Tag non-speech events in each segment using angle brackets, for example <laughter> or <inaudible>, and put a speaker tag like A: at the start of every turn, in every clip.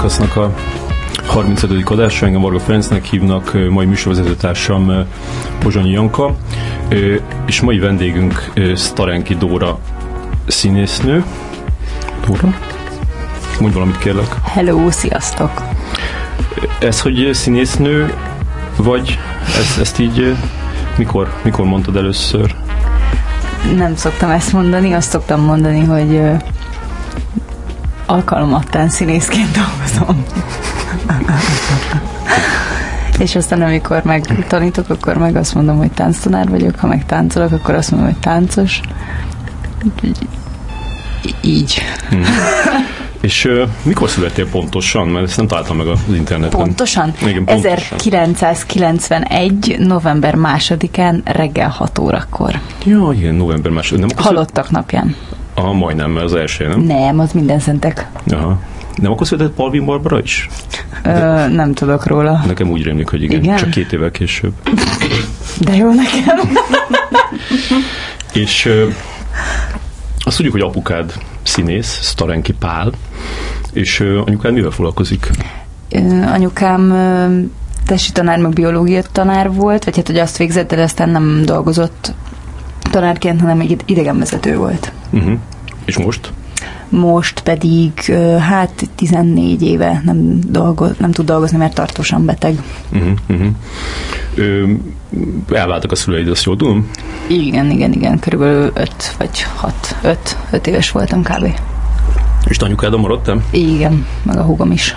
A: Podcastnak a 35. adása, engem Varga Ferencnek hívnak, mai műsorvezetőtársam Pozsonyi Janka, és mai vendégünk Starenki Dóra színésznő. Dóra? Mondj valamit kérlek.
B: Hello, sziasztok!
A: Ez, hogy színésznő vagy, ezt, ezt így mikor, mikor mondtad először?
B: Nem szoktam ezt mondani, azt szoktam mondani, hogy alkalmattán színészként dolgozom. És aztán amikor meg tanítok, akkor meg azt mondom, hogy tánctanár vagyok, ha meg táncolok, akkor azt mondom, hogy táncos. Így. Hmm.
A: És uh, mikor születtél pontosan? Mert ezt nem találtam meg az interneten.
B: Pontosan? Igen, pontosan. 1991. november másodikán reggel 6 órakor.
A: Ja, igen, november második.
B: Nem Halottak napján.
A: Aha, majdnem, mert az első, nem?
B: Nem, az minden szentek.
A: Aha. Nem akkor született Palvin Barbara is?
B: Ö, nem tudok róla.
A: Nekem úgy rémlik, hogy igen, igen? csak két évvel később.
B: De jó nekem.
A: És ö, azt tudjuk, hogy apukád színész, Starenki Pál, és ö, anyukád mivel foglalkozik?
B: Ö, anyukám ö, testi tanár, meg biológia tanár volt, vagy hát, hogy azt végzett, de aztán nem dolgozott tanárként, hanem egy idegenvezető volt.
A: Uh-huh. És most?
B: most pedig hát 14 éve nem, dolgoz, nem tud dolgozni, mert tartósan beteg. Uh-huh, uh-huh.
A: Ö, elváltak a szüleid, azt jól tudom?
B: Igen, igen, igen, körülbelül 5 vagy 6, 5, 5 éves voltam kb.
A: És anyukádon maradtam?
B: Igen, meg a húgom is.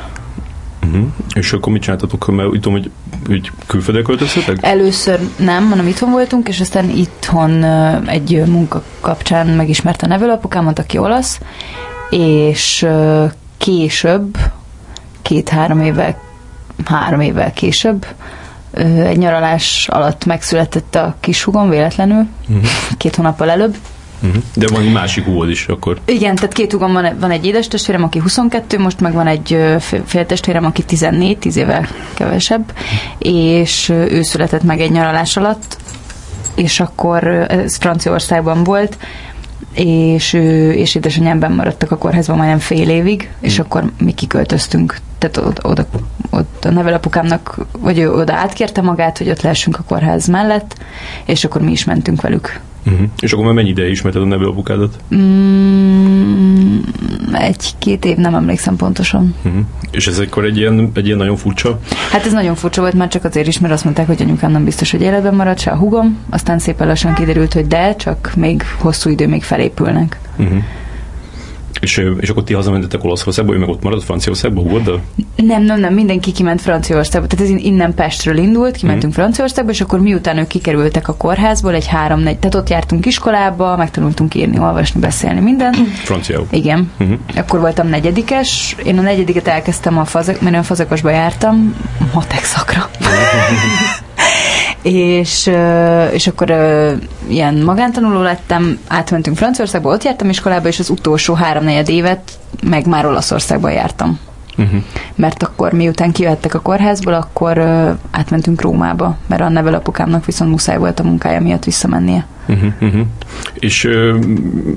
A: Uh-huh. És akkor mit csináltatok? Mert úgy tudom, hogy, hogy külföldre költöztetek?
B: Először nem, hanem itthon voltunk, és aztán itthon egy munka kapcsán megismerte a nevelőapukámat, aki olasz, és később, két-három évvel, három évvel később, egy nyaralás alatt megszületett a kishugom véletlenül, uh-huh. két hónappal előbb,
A: Uh-huh. De van egy másik húgod is akkor.
B: Igen, tehát két húgom van, van egy édes testvérem, aki 22, most meg van egy féltestvérem, aki 14, 10 évvel kevesebb, és ő született meg egy nyaralás alatt, és akkor ez Franciaországban volt, és és édesanyámban maradtak a kórházban majdnem fél évig, és hmm. akkor mi kiköltöztünk. Tehát oda, oda, oda a nevelapukámnak, vagy ő oda átkérte magát, hogy ott lehessünk a kórház mellett, és akkor mi is mentünk velük.
A: Uh-huh. És akkor már mennyi ideje ismerted a nevelőapukádat?
B: Mm, egy-két év, nem emlékszem pontosan.
A: Uh-huh. És ez akkor egy ilyen, egy ilyen nagyon furcsa?
B: Hát ez nagyon furcsa volt, már csak azért is, mert azt mondták, hogy anyukám nem biztos, hogy életben marad, se a hugom. Aztán szépen lassan kiderült, hogy de, csak még hosszú idő még felépülnek. Uh-huh.
A: És, és akkor ti hazamentetek Olaszországba, ő meg ott marad Franciaországba, volt? De...
B: Nem, nem, nem, mindenki kiment Franciaországba. Tehát ez innen Pestről indult, kimentünk mm. Franciaországba, és akkor miután ők kikerültek a kórházból, egy három negy, tehát ott jártunk iskolába, megtanultunk írni, olvasni, beszélni, minden.
A: Franciául.
B: Igen. Mm-hmm. Akkor voltam negyedikes, én a negyediket elkezdtem a fazak, mert én fazakosba jártam, matek szakra. <laughs> és, és akkor ilyen magántanuló lettem, átmentünk Franciaországba, ott jártam iskolába, és az utolsó három-negyed évet meg már Olaszországban jártam. Uh-huh. Mert akkor miután kijöttek a kórházból, akkor átmentünk Rómába, mert a nevelőapukámnak viszont muszáj volt a munkája miatt visszamennie. Uh-huh, uh-huh.
A: És,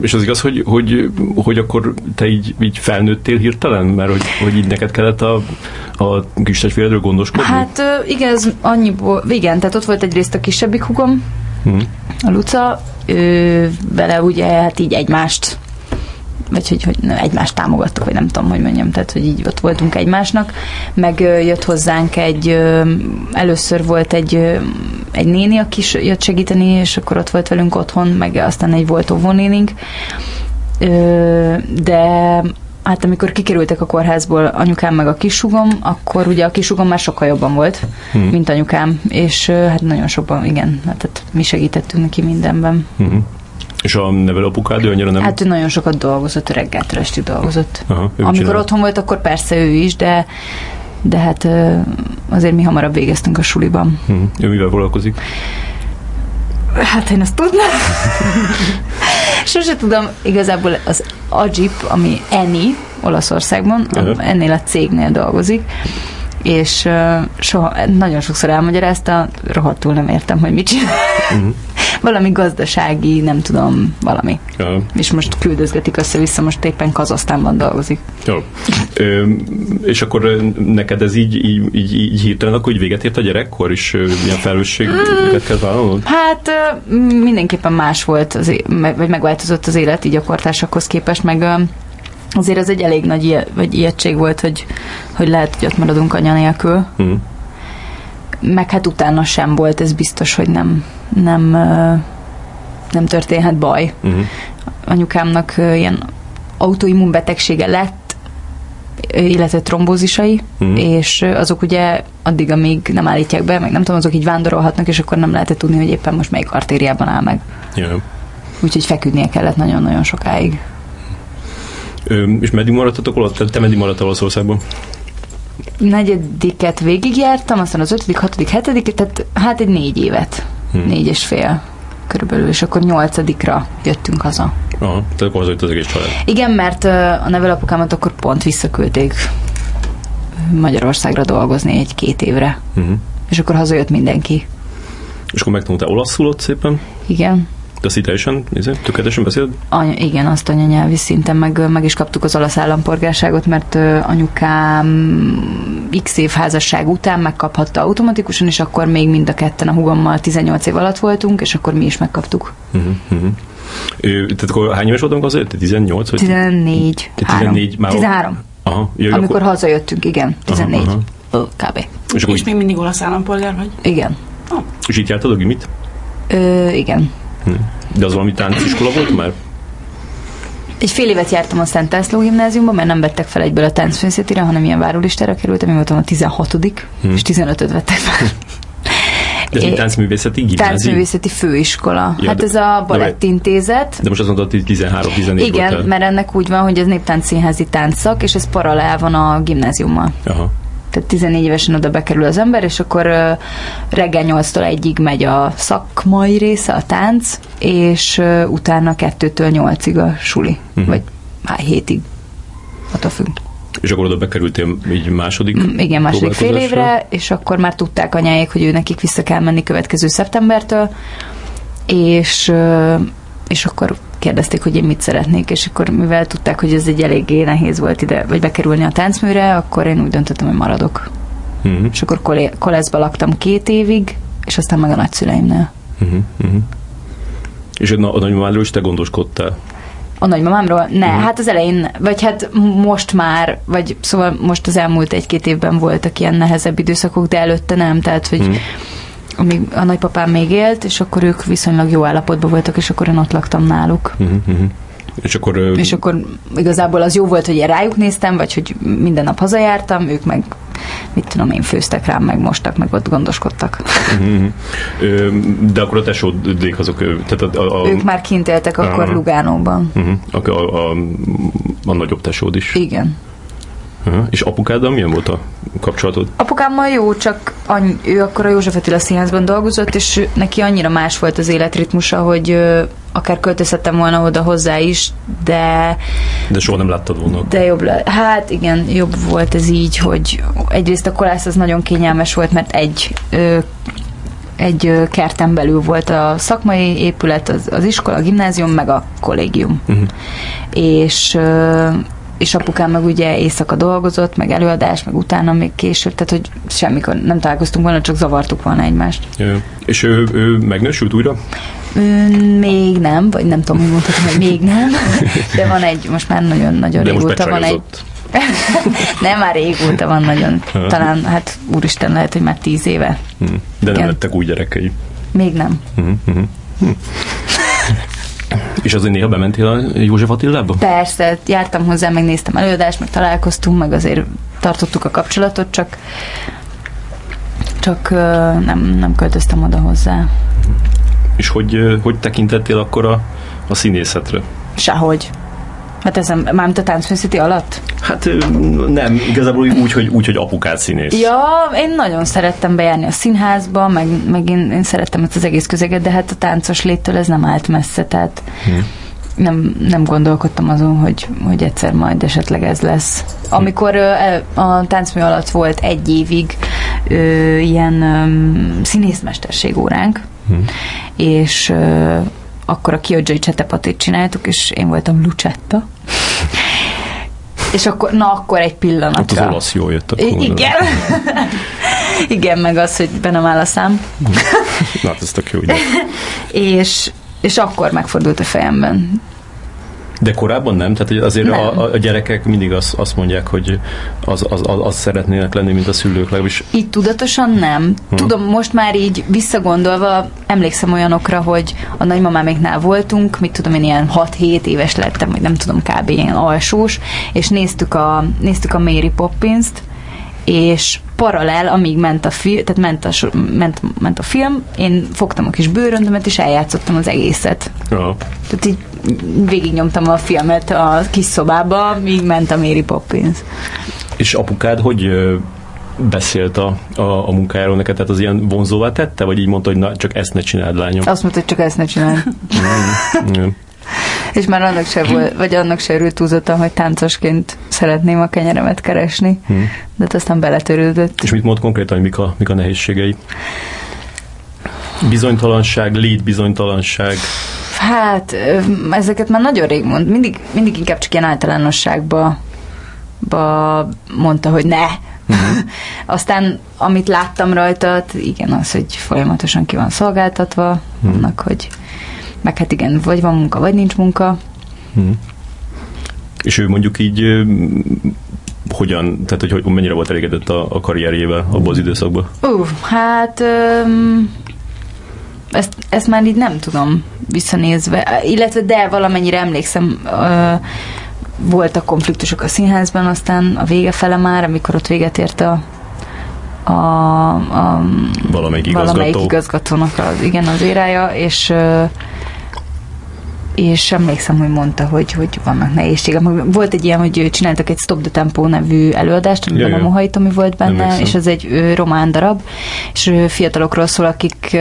A: és az igaz, hogy, hogy, hogy akkor te így, így felnőttél hirtelen, mert hogy, hogy így neked kellett a, a kis testvéredről gondoskodni?
B: Hát igen, ez annyiból, igen, tehát ott volt egyrészt a kisebbik hugom, uh-huh. a Luca, ő vele ugye hát így egymást vagy hogy, hogy egymást támogattuk, vagy nem tudom, hogy mondjam, tehát, hogy így ott voltunk egymásnak, meg jött hozzánk egy, először volt egy, egy néni, aki jött segíteni, és akkor ott volt velünk otthon, meg aztán egy volt óvónénink, de hát amikor kikerültek a kórházból anyukám meg a kisugom, akkor ugye a kisugom már sokkal jobban volt, hmm. mint anyukám, és hát nagyon sokban, igen, hát mi segítettünk neki mindenben. Hmm.
A: És a nevelőapukád ő annyira nem?
B: Hát ő nagyon sokat dolgozott, reggeltől estig dolgozott. Aha, Amikor csinál? otthon volt, akkor persze ő is, de de hát azért mi hamarabb végeztünk a suliban.
A: Uh-huh. Ő mivel foglalkozik?
B: Hát én ezt tudnám. <laughs> Sose tudom, igazából az Ajip, ami Eni Olaszországban, uh-huh. ennél a cégnél dolgozik, és uh, soha, nagyon sokszor elmagyarázta, rohadtul nem értem, hogy mit csinál. Uh-huh. Valami gazdasági, nem tudom, valami.
A: Ja.
B: És most küldözgetik össze-vissza, most éppen Kazasztánban dolgozik.
A: Jó. Ö, és akkor neked ez így, így, így, így hirtelen akkor így véget ért a gyerekkor, és milyen felelősséget kell vállalnod?
B: Hát mindenképpen más volt, az, vagy megváltozott az élet így a kortársakhoz képest, meg azért ez egy elég nagy vagy ijegység volt, hogy, hogy lehet, hogy ott maradunk anya nélkül.
A: Hm.
B: Meg hát utána sem volt, ez biztos, hogy nem, nem, nem történhet baj.
A: Uh-huh.
B: anyukámnak ilyen autoimmunbetegsége lett, illetve trombózisai,
A: Mhm.
B: és azok ugye addig, amíg nem állítják be, meg nem tudom, azok így vándorolhatnak, és akkor nem lehetett tudni, hogy éppen most melyik artériában áll meg.
A: Ja.
B: Úgyhogy feküdnie kellett nagyon-nagyon sokáig.
A: Ö, és meddig maradtatok olasz? Te, te meddig maradtál Olaszországban?
B: Negyediket végigjártam, aztán az ötödik, hatodik, hetediket, tehát hát egy négy évet,
A: Hm.
B: négy és fél körülbelül, és akkor nyolcadikra jöttünk haza.
A: Aha, tehát akkor hazajött az egész család.
B: Igen, mert a nevelapukámat akkor pont visszaküldték Magyarországra dolgozni egy-két évre.
A: Uh-huh.
B: És akkor hazajött mindenki.
A: És akkor megtanultál olaszul ott szépen?
B: Igen.
A: De azt nézd, tökéletesen beszéled?
B: Anya, igen, azt anyanyelvi szinten meg, meg is kaptuk az olasz állampolgárságot, mert anyukám x év házasság után megkaphatta automatikusan, és akkor még mind a ketten a hugommal 18 év alatt voltunk, és akkor mi is megkaptuk.
A: Uh-huh. Uh-huh. Tehát akkor hány éves voltunk azért? Te 18? Vagy?
B: 14.
A: Te
B: három.
A: 14 már-
B: 13.
A: Aha, jaj,
B: Amikor
A: akkor...
B: hazajöttünk, igen. 14.
A: Aha,
B: Ö, Kb.
A: És akkor
C: És még mindig olasz állampolgár vagy?
B: Igen.
A: és így jártad a gimit?
B: Ö, igen.
A: De az valami tánciskola volt már?
B: Egy fél évet jártam a Szent László gimnáziumban, mert nem vettek fel egyből a táncfőszetire, hanem ilyen várólistára kerültem, én voltam a 16
A: Hm.
B: és 15-öt vettek fel.
A: De ez
B: É,
A: táncművészeti gimnázium?
B: Táncművészeti főiskola.
A: Ja,
B: hát
A: de-
B: ez a Balettintézet.
A: De most azt mondtad, hogy 13-14
B: Igen,
A: voltál.
B: mert ennek úgy van, hogy ez néptánc színházi táncszak, és ez paralel van a gimnáziummal.
A: Aha.
B: Tehát 14 évesen oda bekerül az ember, és akkor reggel 8-tól 1-ig megy a szakmai része, a tánc, és utána 2-től 8-ig a suli.
A: Mhm.
B: Vagy hát 7-ig. Attól függ.
A: És akkor oda bekerültél így második
B: Mm, Igen, második fél évre, és akkor már tudták anyáik, hogy ő nekik vissza kell menni következő szeptembertől, és, és akkor kérdezték, hogy én mit szeretnék, és akkor mivel tudták, hogy ez egy eléggé nehéz volt ide, vagy bekerülni a táncműre, akkor én úgy döntöttem, hogy maradok.
A: Mhm,
B: És akkor kolé- koleszba laktam két évig, és aztán meg a nagyszüleimnél.
A: mhm, mhm. És a, a nagymamádról is te gondoskodtál?
B: A nagymamámról? Ne,
A: Mhm.
B: hát az elején, vagy hát most már, vagy szóval most az elmúlt egy-két évben voltak ilyen nehezebb időszakok, de előtte nem, tehát hogy
A: Mhm.
B: Amíg a nagypapám még élt, és akkor ők viszonylag jó állapotban voltak, és akkor én ott laktam náluk.
A: Mhm, mhm. És akkor...
B: És akkor igazából az jó volt, hogy én rájuk néztem, vagy hogy minden nap hazajártam, ők meg mit tudom én, főztek rám, meg mostak, meg ott gondoskodtak.
A: Mhm, De akkor a tesódék azok, tehát a, a,
B: Ők már kint éltek akkor. Lugánóban.
A: uh-huh, a, a, a, a nagyobb tesód is.
B: Igen.
A: És apukáddal milyen volt a kapcsolatod?
B: Apukámmal jó, csak any- ő akkor a József Attila színházban dolgozott, és neki annyira más volt az életritmusa, hogy ö, akár költözhettem volna oda hozzá is, de,
A: De soha nem láttad volna.
B: de jobb le- Hát igen, jobb volt ez így, hogy egyrészt a kolász az nagyon kényelmes volt, mert egy ö, egy kerten belül volt a szakmai épület, az, az iskola, a gimnázium, meg a kollégium.
A: Uh-huh.
B: És és apukám meg ugye éjszaka dolgozott, meg előadás, meg utána még később, tehát hogy semmikor nem találkoztunk volna, csak zavartuk volna egymást.
A: Ja. És ő, ő megnősült újra?
B: Ö, még nem, vagy nem tudom, hogy mondhatom, hogy még nem, de van egy, most már nagyon-nagyon
A: De
B: régóta van egy, <laughs> nem már régóta van nagyon, talán, hát úristen, lehet, hogy már tíz éve.
A: Mhm. De nem
B: Igen.
A: lettek új gyerekei.
B: Még nem.
A: Uh-huh. És azért néha bementél a József Attilába?
B: Persze, jártam hozzá, megnéztem előadást, meg találkoztunk, meg azért tartottuk a kapcsolatot, csak csak nem, nem költöztem oda hozzá.
A: És hogy, hogy tekintettél akkor a, a színészetre?
B: Sehogy. Hát ez nem, mármint a táncművészeti alatt?
A: Hát ö, nem, igazából úgy, hogy, úgy, hogy apukád színész.
B: Ja, én nagyon szerettem bejárni a színházba, meg, meg én, én szerettem ezt az egész közeget, de hát a táncos léttől ez nem állt messze, tehát
A: Hm.
B: nem, nem gondolkodtam azon, hogy, hogy egyszer majd esetleg ez lesz. Amikor ö, a táncmű alatt volt egy évig ö, ilyen ö, színészmesterség óránk, hmm. és uh, akkor a Kyoджai Csetepatét csináltuk, és én voltam Lucetta. és akkor, na akkor egy pillanatra.
A: Hát az olasz jól jött.
B: I- igen. <laughs> igen, meg az, hogy benne áll a szám.
A: na, hát ez tök jó. Ugye. <laughs>
B: és, és akkor megfordult a fejemben.
A: De korábban nem? Tehát hogy azért nem. A, a gyerekek mindig azt, azt mondják, hogy az, az, az, az szeretnének lenni, mint a szülők legalábbis.
B: Így tudatosan nem. Hm. Tudom, most már így visszagondolva emlékszem olyanokra, hogy a nagymamáméknál voltunk, mit tudom én, ilyen 6-7 éves lettem, vagy nem tudom, kb. ilyen alsós, és néztük a, néztük a Mary Poppins-t, és paralel, amíg ment a, fi, tehát ment, a, ment, ment a film, én fogtam a kis bőröndömet, és eljátszottam az egészet.
A: Ja.
B: Tehát így végignyomtam a filmet a kis szobába, míg ment a Mary Poppins.
A: És apukád hogy beszélt a, a, a munkájáról neked, tehát az ilyen vonzóvá tette, vagy így mondta, hogy na, csak ezt ne csináld, lányom?
B: Azt mondta, hogy csak ezt ne csináld. <laughs> És már annak se volt, vagy annak se örült túlzottan, hogy táncosként szeretném a kenyeremet keresni, hmm. de hát aztán beletörődött.
A: És mit mond konkrétan, hogy mik a, mik a nehézségei? Bizonytalanság, létbizonytalanság. bizonytalanság.
B: Hát, ezeket már nagyon rég mond. Mindig, mindig inkább csak ilyen általánosságba ba mondta, hogy ne. Uh-huh. <laughs> Aztán, amit láttam rajta, igen, az, hogy folyamatosan ki van szolgáltatva, uh-huh. annak, hogy meg hát igen, vagy van munka, vagy nincs munka. Uh-huh.
A: És ő mondjuk így hogyan, tehát hogy, hogy mennyire volt elégedett a, a karrierjével abban az időszakban?
B: Ú, uh, hát um, ezt, ezt már így nem tudom visszanézve, illetve de valamennyire emlékszem, uh, voltak konfliktusok a színházban, aztán a vége fele már, amikor ott véget ért a, a, a
A: valamelyik, igazgató.
B: valamelyik igazgatónak az, igen, az érája, és uh, és emlékszem, hogy mondta, hogy, hogy vannak nehézségek. Volt egy ilyen, hogy csináltak egy Stop the Tempo nevű előadást, amiben a Mohai Tomi volt benne, és ez egy román darab, és fiatalokról szól, akik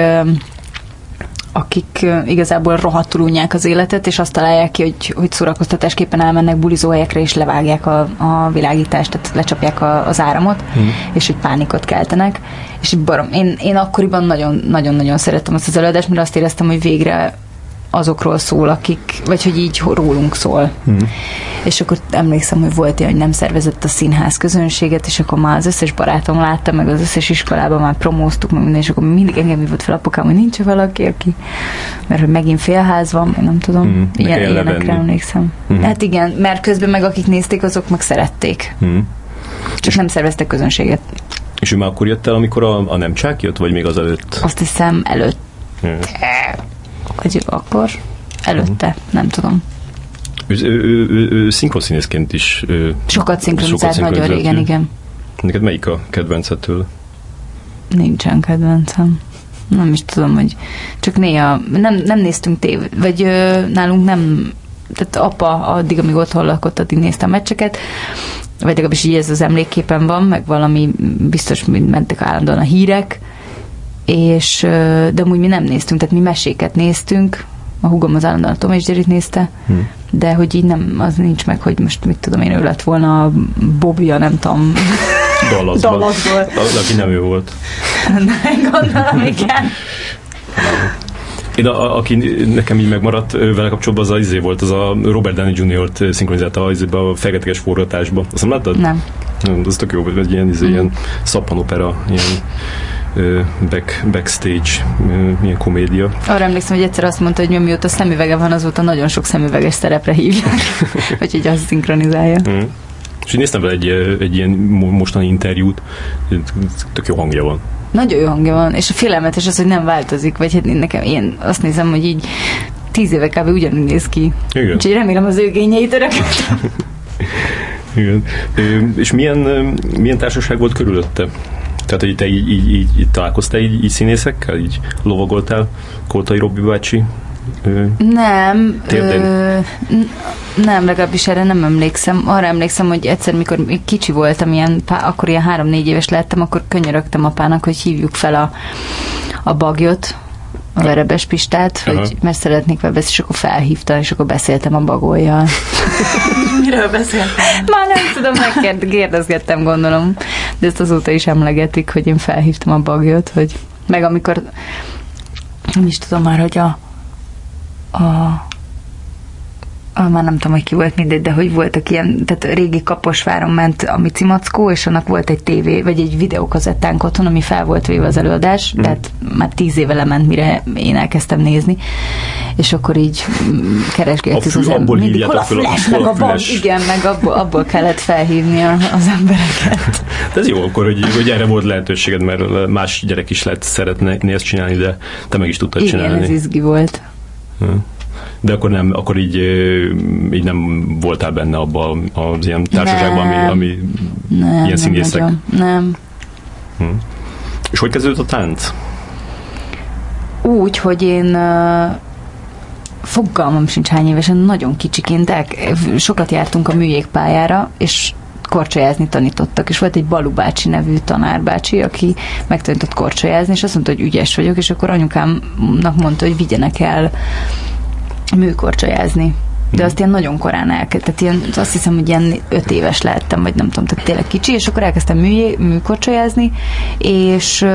B: akik igazából rohadtul unják az életet, és azt találják ki, hogy, hogy szórakoztatásképpen elmennek bulizóhelyekre, és levágják a, a világítást, tehát lecsapják a, az áramot, hmm. és hogy pánikot keltenek. És barom, én, én akkoriban nagyon-nagyon szerettem azt az előadást, mert azt éreztem, hogy végre azokról szól, akik, vagy hogy így rólunk szól. Mm. És akkor emlékszem, hogy volt ilyen, hogy nem szervezett a színház közönséget, és akkor már az összes barátom látta, meg az összes iskolában már promóztuk, meg minden, és akkor mindig engem hívott fel apukám, hogy nincs valaki, aki, mert hogy megint félház van, nem tudom, mm. ilyen, ilyenekre emlékszem. Mm. Hát igen, mert közben meg akik nézték, azok meg szerették. Mm. Csak és nem szerveztek közönséget.
A: És ő már akkor jött el, amikor a, a nem csák jött, vagy még az előtt?
B: Azt hiszem előtt. Mm vagy akkor előtte, uh-huh. nem tudom.
A: Ő, ő, ő, ő, ő szinkronszínészként is ő,
B: sokat szinkronizált nagyon régen, igen.
A: Neked melyik a kedvencettől?
B: Nincsen kedvencem. Nem is tudom, hogy csak néha nem, nem néztünk tév, vagy ö, nálunk nem, tehát apa addig, amíg otthon lakott, addig néztem meccseket, vagy legalábbis így ez az emlékképen van, meg valami biztos, hogy mentek állandóan a hírek, és, de amúgy mi nem néztünk, tehát mi meséket néztünk, a hugom az állandóan a Tom és Jerryt nézte, hmm. de hogy így nem, az nincs meg, hogy most mit tudom én, ő lett volna a Bobja, nem tudom. <laughs>
A: Dallasban. Dallasból. Az, aki nem ő volt. <laughs>
B: Gondolom, igen. <laughs>
A: Én, a, aki nekem így megmaradt vele kapcsolatban, az a izé volt, az a Robert Downey Jr.-t szinkronizálta a, a Fegeteges forgatásba. Azt nem láttad?
B: Nem.
A: nem az tök jó, egy ilyen, izé, mm. ilyen szappanopera, ilyen back, backstage milyen komédia.
B: Arra emlékszem, hogy egyszer azt mondta, hogy mióta szemüvege van, azóta nagyon sok szemüveges szerepre vagy <laughs> hogy azt szinkronizálja. Mm.
A: És én néztem vele egy, egy ilyen mostani interjút, tök jó hangja van.
B: Nagyon jó hangja van, és a félelmetes az, hogy nem változik, vagy hát nekem én azt nézem, hogy így tíz éve kb. ugyanúgy néz ki. Igen. Úgyhogy remélem az ő gényeit. <laughs>
A: Igen. És milyen, milyen társaság volt körülötte? Tehát, hogy te így, így, így, így találkoztál így, így színészekkel? Így lovagoltál Koltai Robbi bácsi
B: nem, ö, nem, legalábbis erre nem emlékszem. Arra emlékszem, hogy egyszer, mikor kicsi voltam, ilyen, akkor ilyen három-négy éves lettem, akkor könyörögtem apának, hogy hívjuk fel a, a bagyot, a verebes pistát, Aha. hogy mert szeretnék vele beszélni, és akkor felhívta, és akkor beszéltem a bagolyjal. <laughs>
C: Miről beszéltem?
B: Már nem tudom, megkérdezgettem, gondolom. De ezt azóta is emlegetik, hogy én felhívtam a bagyot, hogy meg amikor nem is tudom már, hogy a, a ah, már nem tudom, hogy ki volt mindegy, de hogy voltak ilyen, tehát régi Kaposváron ment a Mici Mackó, és annak volt egy tévé, vagy egy videókazettánk otthon, ami fel volt véve az előadás, mm. tehát már tíz éve lement, mire én elkezdtem nézni, és akkor így keresgéltük
A: az abból mindig, hol a flash,
B: meg a bab, igen, meg abból, abból kellett felhívni a, az embereket. <laughs>
A: De ez jó akkor, hogy, hogy erre volt lehetőséged, mert más gyerek is lehet szeretni ezt csinálni, de te meg is tudtad
B: igen,
A: csinálni.
B: Igen, ez izgi volt.
A: Hmm de akkor nem, akkor így, így nem voltál benne abba az ilyen társaságban, ami, ami nem, ilyen színészek.
B: Nem, nem.
A: Hm. És hogy kezdődött a tánc?
B: Úgy, hogy én fogalmam sincs hány évesen, nagyon kicsiként, de sokat jártunk a műjégpályára, és korcsolyázni tanítottak, és volt egy Balu bácsi nevű tanárbácsi, aki megtanított korcsolyázni, és azt mondta, hogy ügyes vagyok, és akkor anyukámnak mondta, hogy vigyenek el műkorcsolyázni. De azt ilyen nagyon korán elkezdtem, tehát ilyen, azt hiszem, hogy ilyen öt éves lehettem, vagy nem tudom, tehát tényleg kicsi, és akkor elkezdtem mű, műkorcsolyázni, és,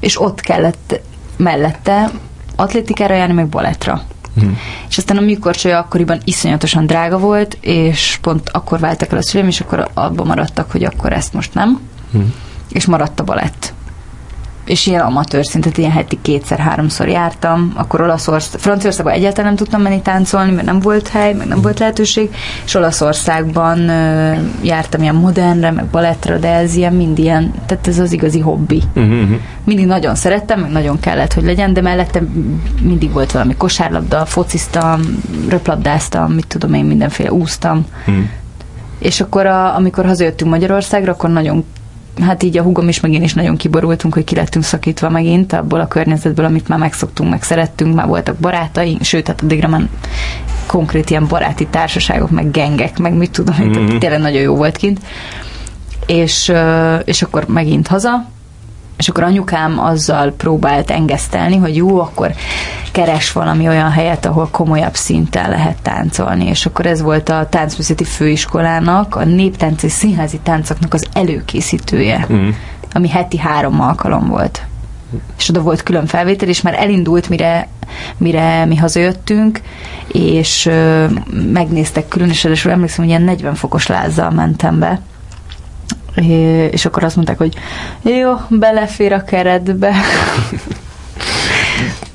B: és ott kellett mellette atlétikára járni, meg balettra. Hmm. És aztán a műkorcsolya akkoriban iszonyatosan drága volt, és pont akkor váltak el a szüleim, és akkor abban maradtak, hogy akkor ezt most nem. Hmm. És maradt a balett és ilyen amatőr szintet, ilyen heti kétszer-háromszor jártam, akkor Olaszország, Franciaországban egyáltalán nem tudtam menni táncolni, mert nem volt hely, meg nem volt lehetőség, és Olaszországban ö, jártam ilyen modernre, meg balettra, de ez ilyen mind ilyen, tehát ez az igazi hobbi. Uh-huh. Mindig nagyon szerettem, meg nagyon kellett, hogy legyen, de mellette mindig volt valami kosárlabda, fociztam, röplabdáztam, mit tudom én, mindenféle úsztam. Uh-huh. És akkor, a, amikor hazajöttünk Magyarországra, akkor nagyon hát így a hugom is, meg én is nagyon kiborultunk, hogy ki lettünk szakítva megint abból a környezetből, amit már megszoktunk, meg szerettünk, már voltak barátaink, sőt, hát addigra már konkrét ilyen baráti társaságok, meg gengek, meg mit tudom, mm-hmm. tényleg nagyon jó volt kint. És, és akkor megint haza, és akkor anyukám azzal próbált engesztelni, hogy jó, akkor keres valami olyan helyet, ahol komolyabb szinten lehet táncolni. És akkor ez volt a táncművészeti főiskolának, a néptánc és színházi táncoknak az előkészítője, mm. ami heti három alkalom volt. És oda volt külön felvétel, és már elindult, mire, mire mi hazajöttünk, és ö, megnéztek külön, és emlékszem, hogy ilyen 40 fokos lázzal mentem be, és akkor azt mondták, hogy jó, belefér a keretbe.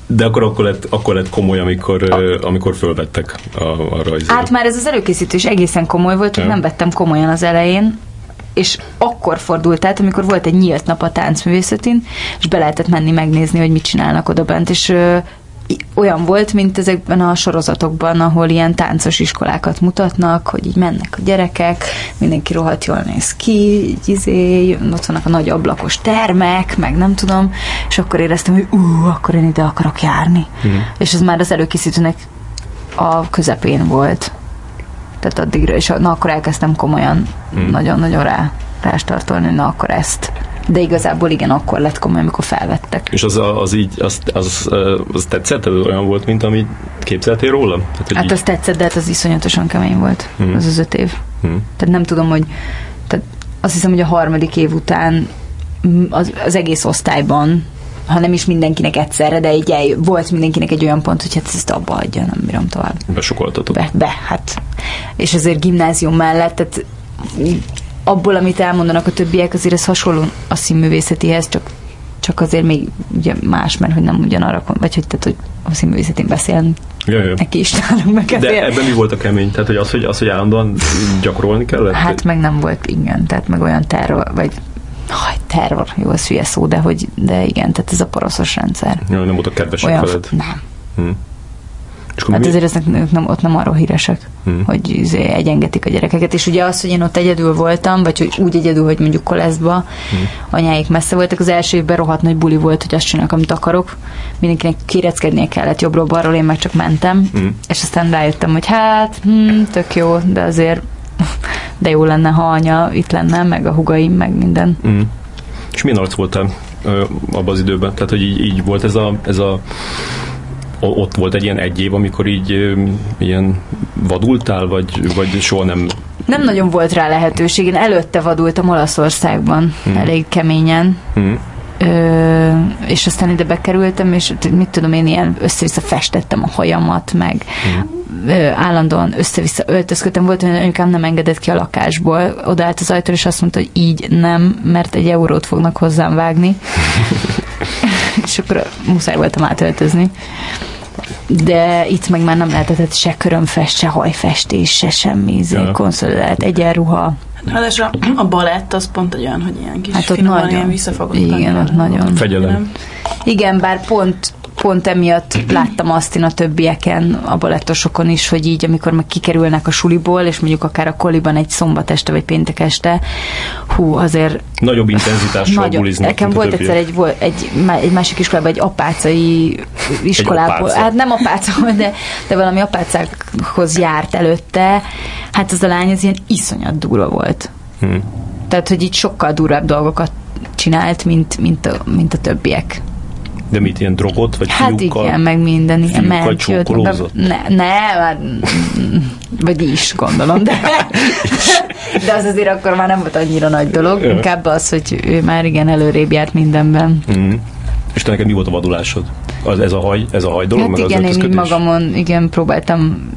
A: De akkor, akkor, lett, akkor lett komoly, amikor, a. amikor fölvettek a, a rajzot.
B: Hát már ez az előkészítő is egészen komoly volt, hogy ja. nem vettem komolyan az elején, és akkor fordult át, amikor volt egy nyílt nap a táncművészetén, és be lehetett menni megnézni, hogy mit csinálnak oda bent, és olyan volt, mint ezekben a sorozatokban, ahol ilyen táncos iskolákat mutatnak, hogy így mennek a gyerekek, mindenki rohadt jól néz ki, így izé, ott vannak a nagy ablakos termek, meg nem tudom, és akkor éreztem, hogy ú, akkor én ide akarok járni. Mm. És ez már az előkészítőnek a közepén volt. Tehát addigra, és na akkor elkezdtem komolyan mm. nagyon-nagyon rá, rástartolni, na akkor ezt de igazából igen, akkor lett komoly, amikor felvettek.
A: És az, az így, az, az, az tetszett? Olyan volt, mint amit képzeltél róla?
B: Tehát, hát így... az tetszett, de hát az iszonyatosan kemény volt, hmm. az az öt év. Hmm. Tehát nem tudom, hogy tehát azt hiszem, hogy a harmadik év után az, az egész osztályban ha nem is mindenkinek egyszerre, de így el, volt mindenkinek egy olyan pont, hogy hát ezt abba adja, nem bírom tovább.
A: Besokoltatok.
B: Be, be, hát. És azért gimnázium mellett, tehát abból, amit elmondanak a többiek, azért ez hasonló a színművészetihez, csak csak azért még ugye más, mert hogy nem ugyanarra, vagy hogy, tehát, hogy a színművészetén beszélni ja, ja. neki is nálunk meg
A: De ezért. ebben mi volt a kemény? Tehát, hogy az, hogy, az, hogy állandóan gyakorolni kellett?
B: Hát meg nem volt, igen, tehát meg olyan terror, vagy Haj, terror, jó, ez hülye szó, de, hogy, de igen, tehát ez a paroszos rendszer.
A: Ja, nem voltak kedvesek olyan, veled?
B: Nem. Hm. És hát mi... azért ezek, ők nem, ott nem arról híresek, hmm. hogy izé egyengetik a gyerekeket. És ugye az, hogy én ott egyedül voltam, vagy hogy úgy egyedül, hogy mondjuk koleszba, hmm. anyáik messze voltak, az első évben rohadt nagy buli volt, hogy azt csinálok, amit akarok. Mindenkinek kéreckednie kellett jobbról-balról, én meg csak mentem. Hmm. És aztán rájöttem, hogy hát, hm, tök jó, de azért de jó lenne, ha anya itt lenne, meg a hugaim, meg minden. Hmm.
A: És milyen arc voltál abban az időben? Tehát, hogy így, így volt ez a, ez a ott volt egy ilyen egy év, amikor így ilyen vadultál, vagy, vagy soha nem...
B: Nem nagyon volt rá lehetőség. Én előtte vadultam Olaszországban, hmm. elég keményen. Hmm. Ö, és aztán ide bekerültem, és mit tudom én, ilyen össze-vissza festettem a hajamat, meg ö, állandóan össze-vissza öltözködtem. Volt, hogy anyukám nem engedett ki a lakásból, odaállt az ajtól, és azt mondta, hogy így nem, mert egy eurót fognak hozzám vágni. <laughs> és akkor muszáj voltam átöltözni. De itt meg már nem lehetett se körömfest, se hajfestés, se semmi,
A: Ja.
B: ja. konszolidált egyenruha.
C: Ráadásul a, a balett az pont egy olyan, hogy ilyen kis
B: Hát ott
C: finoman,
B: nagyon.
C: ilyen visszafogottan.
B: Igen, ott nagyon.
A: Fegyelem.
B: Igen, bár pont pont emiatt láttam azt én a többieken, a balettosokon is, hogy így, amikor meg kikerülnek a suliból, és mondjuk akár a koliban egy szombat este, vagy péntek este, hú, azért
A: Nagyobb intenzitással
B: nagyon.
A: buliznak.
B: Nekem volt egyszer egy, volt egy, egy másik iskolában, egy apácai iskolából.
A: apáca.
B: hát nem apáca, <laughs> de, de valami apácákhoz járt előtte. Hát az a lány, az ilyen iszonyat durva volt.
A: Hm.
B: Tehát, hogy így sokkal durvább dolgokat csinált, mint, mint, a, mint a többiek.
A: De mit, ilyen drogot, vagy
B: Hát
A: fiúkkal?
B: igen, meg minden. Igen,
A: fiúkkal
B: ment, jött, be,
A: csókolózott?
B: ne, ne, hát, vagy is, gondolom, de, de az azért akkor már nem volt annyira nagy dolog, inkább az, hogy ő már igen előrébb járt mindenben.
A: Mm. És te neked mi volt a vadulásod? Az, ez a haj, ez a haj dolog,
B: Hát
A: meg
B: igen,
A: az
B: én magamon, igen, próbáltam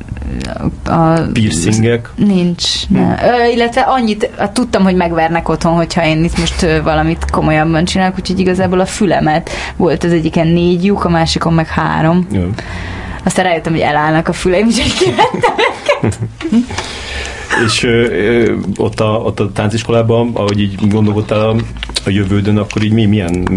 B: a...
A: Piercingek?
B: Nincs. Ne. Ö, illetve annyit, hát tudtam, hogy megvernek otthon, hogyha én itt most valamit komolyabban csinálok, úgyhogy igazából a fülemet volt az egyiken négy lyuk, a másikon meg három.
A: Ja.
B: Aztán rájöttem, hogy elállnak a füleim, úgyhogy <laughs> kivettem.
A: És ö, ö, ott, a, ott a tánciskolában, ahogy így gondolkodtál a, a jövődön, akkor így mi, milyen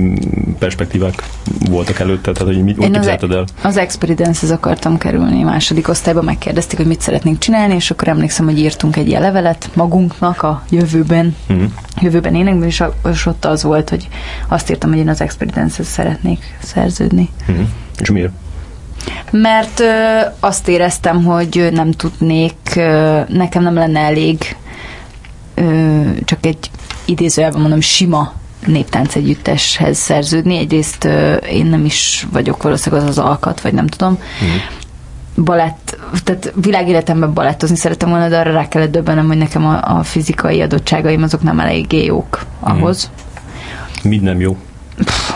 A: perspektívák voltak előtte? Tehát, hogy mit,
B: Én
A: képzelted el?
B: az Experidencehez akartam kerülni második osztályban, megkérdezték, hogy mit szeretnénk csinálni, és akkor emlékszem, hogy írtunk egy ilyen levelet magunknak a jövőben,
A: Mm.
B: jövőben énekben, és, a- és ott az volt, hogy azt írtam, hogy én az Experidencehez szeretnék szerződni.
A: Mm. És miért?
B: Mert ö, azt éreztem, hogy nem tudnék, ö, nekem nem lenne elég ö, csak egy idézőjelben mondom sima néptánc együtteshez szerződni. Egyrészt én nem is vagyok valószínűleg az az alkat, vagy nem tudom. Balett, tehát világéletemben balettozni szerettem volna, de arra rá kellett döbbenem, hogy nekem a, a fizikai adottságaim azok nem eléggé jók ahhoz.
A: Mind nem jó.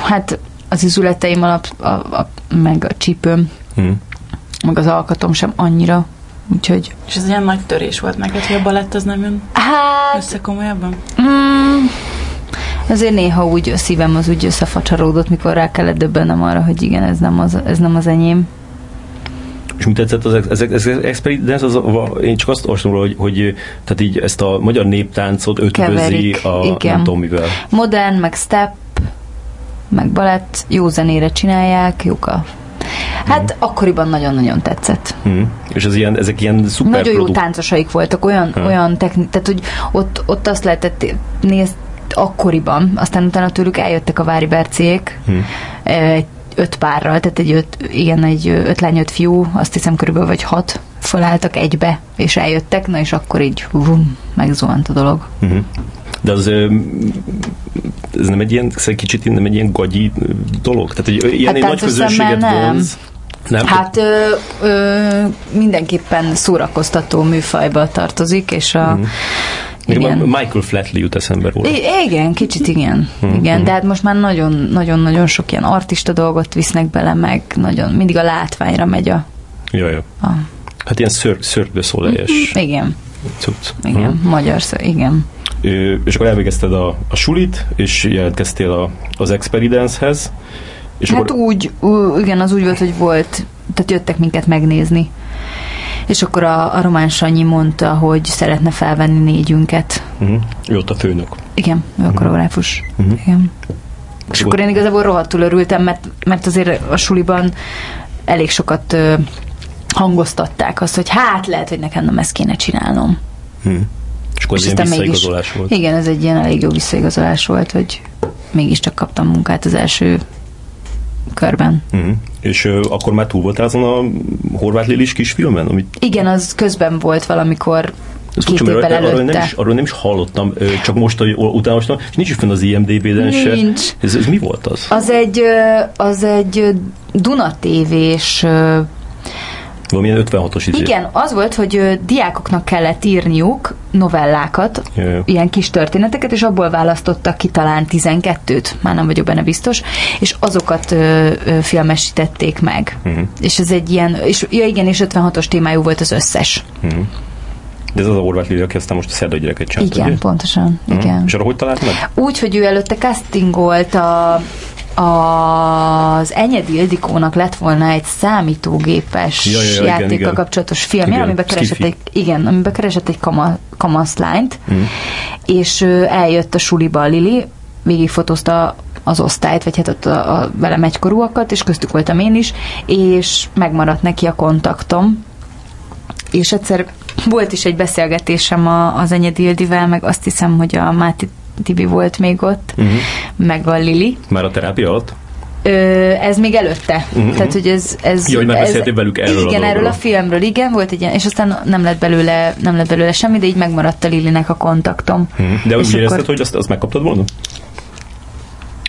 B: Hát az izületeim alap, a, a, meg a csípőm,
A: Mm.
B: meg az alkatom sem annyira, úgyhogy...
C: És ez ilyen nagy törés volt neked, hogy a balett az nem jön
B: Hát,
C: össze komolyabban?
B: mm, azért néha úgy a szívem az úgy összefacsaródott, mikor rá kellett döbbennem arra, hogy igen, ez nem az, ez nem az enyém.
A: És mi tetszett az, ex- ezek, ezek experience, az, én csak azt olvastam róla, hogy, hogy tehát így ezt a magyar néptáncot ötvözi
B: Keverik,
A: a
B: igen.
A: nem tudom mivel.
B: Modern, meg step, meg balett, jó zenére csinálják, jók a... Hát
A: Mhm.
B: akkoriban nagyon-nagyon tetszett.
A: Mm. És ez ilyen, ezek ilyen szuper
B: Nagyon jó
A: produkt-
B: táncosaik voltak, olyan,
A: Ha.
B: olyan technik, tehát hogy ott, ott azt lehetett nézni akkoriban, aztán utána tőlük eljöttek a Vári Berciék,
A: Hm.
B: egy öt párral, tehát egy öt, igen, egy öt lány, öt fiú, azt hiszem körülbelül vagy hat felálltak egybe, és eljöttek, na és akkor így vum, megzuhant a dolog.
A: Mhm. De az ez nem egy ilyen, kicsit nem egy ilyen gagyi dolog? Tehát egy, ilyen
B: Hát
A: egy nagy közönséget
B: nem.
A: vonz? Nem?
B: Hát ö, ö, mindenképpen szórakoztató műfajba tartozik, és a
A: Mhm. Nekem
B: igen.
A: Michael Flatley jut eszembe róla.
B: I- Igen, kicsit igen.
A: Mhm.
B: Igen, de hát most már nagyon-nagyon sok ilyen artista dolgot visznek bele, meg nagyon, mindig a látványra megy a...
A: Ja, ja.
B: a
A: Hát ilyen ször, szörgő szólejes
B: igen,
A: cucc.
B: igen,
A: Mhm.
B: magyar szó, igen.
A: És akkor elvégezted a, a sulit, és jelentkeztél a, az Experidencehez, és
B: hát
A: akkor
B: úgy, ú, igen, az úgy volt, hogy volt, tehát jöttek minket megnézni. És akkor a, a Román Sanyi mondta, hogy szeretne felvenni négyünket.
A: uh-huh. ő ott a főnök.
B: Igen, ő a koreográfus.
A: Mhm.
B: Igen. És akkor én igazából rohadtul örültem, mert, mert azért a suliban elég sokat ö, hangoztatták azt, hogy hát lehet, hogy nekem nem ezt kéne csinálnom.
A: Uh-huh. És akkor
B: És
A: ilyen
B: aztán mégis-
A: volt.
B: Igen, ez egy ilyen elég jó visszaigazolás volt, hogy mégiscsak kaptam munkát az első körben.
A: Uh-huh. És ö, akkor már túl voltál azon a Horváth Lilis kisfilmen, amit
B: Igen, az közben volt valamikor
A: Ezt
B: két évvel
A: arról, arról, nem
B: előtte.
A: is, arról nem is hallottam, csak most, hogy utána olvastam, és nincs is fenn az IMDB-ben se.
B: Nincs.
A: Ez, ez mi volt az?
B: Az egy, az egy Duna ö,
A: Valamilyen 56-os izé.
B: Igen, az volt, hogy ö, diákoknak kellett írniuk novellákat,
A: Jaj, jaj.
B: ilyen kis történeteket, és abból választottak ki talán 12-t, már nem vagyok benne biztos, és azokat ö, ö, filmesítették meg.
A: Mhm.
B: És ez egy ilyen, és ja igen, és 56-os témájú volt az összes.
A: Mhm. De ez az a Horváth Lili, aki aztán most a szerdai gyereket csinált,
B: igen,
A: ugye?
B: pontosan.
A: Mhm.
B: Igen.
A: És arra hogy talált meg?
B: Úgy, hogy ő előtte castingolt a az Enyedi Ildikónak lett volna egy számítógépes
A: Ja, ja, ja, igen,
B: játékkal
A: igen.
B: kapcsolatos filmje,
A: Igen,
B: amiben keresett egy, igen, amiben keresett egy kama, kamaszlányt,
A: Mhm.
B: és eljött a suliba a Lili, végigfotózta az osztályt, vagy hát ott a, a velem egykorúakat, és köztük voltam én is, és megmaradt neki a kontaktom, és egyszer volt is egy beszélgetésem a, az Enyedi Ildivel, meg azt hiszem, hogy a Máti Tibi volt még ott,
A: Mhm.
B: meg a Lili.
A: Már a terápia alatt?
B: Ö, ez még előtte.
A: Mhm.
B: Tehát, hogy ez... ez
A: Ja, hogy már
B: ez,
A: beszéltél velük erről a
B: Igen, erről
A: dologról.
B: a filmről, igen, volt egy ilyen, és aztán nem lett belőle, nem lett belőle semmi, de így megmaradt a Lilinek a kontaktom.
A: Mhm. De
B: És
A: úgy érezted,
B: akkor-
A: hogy azt, azt megkaptad volna?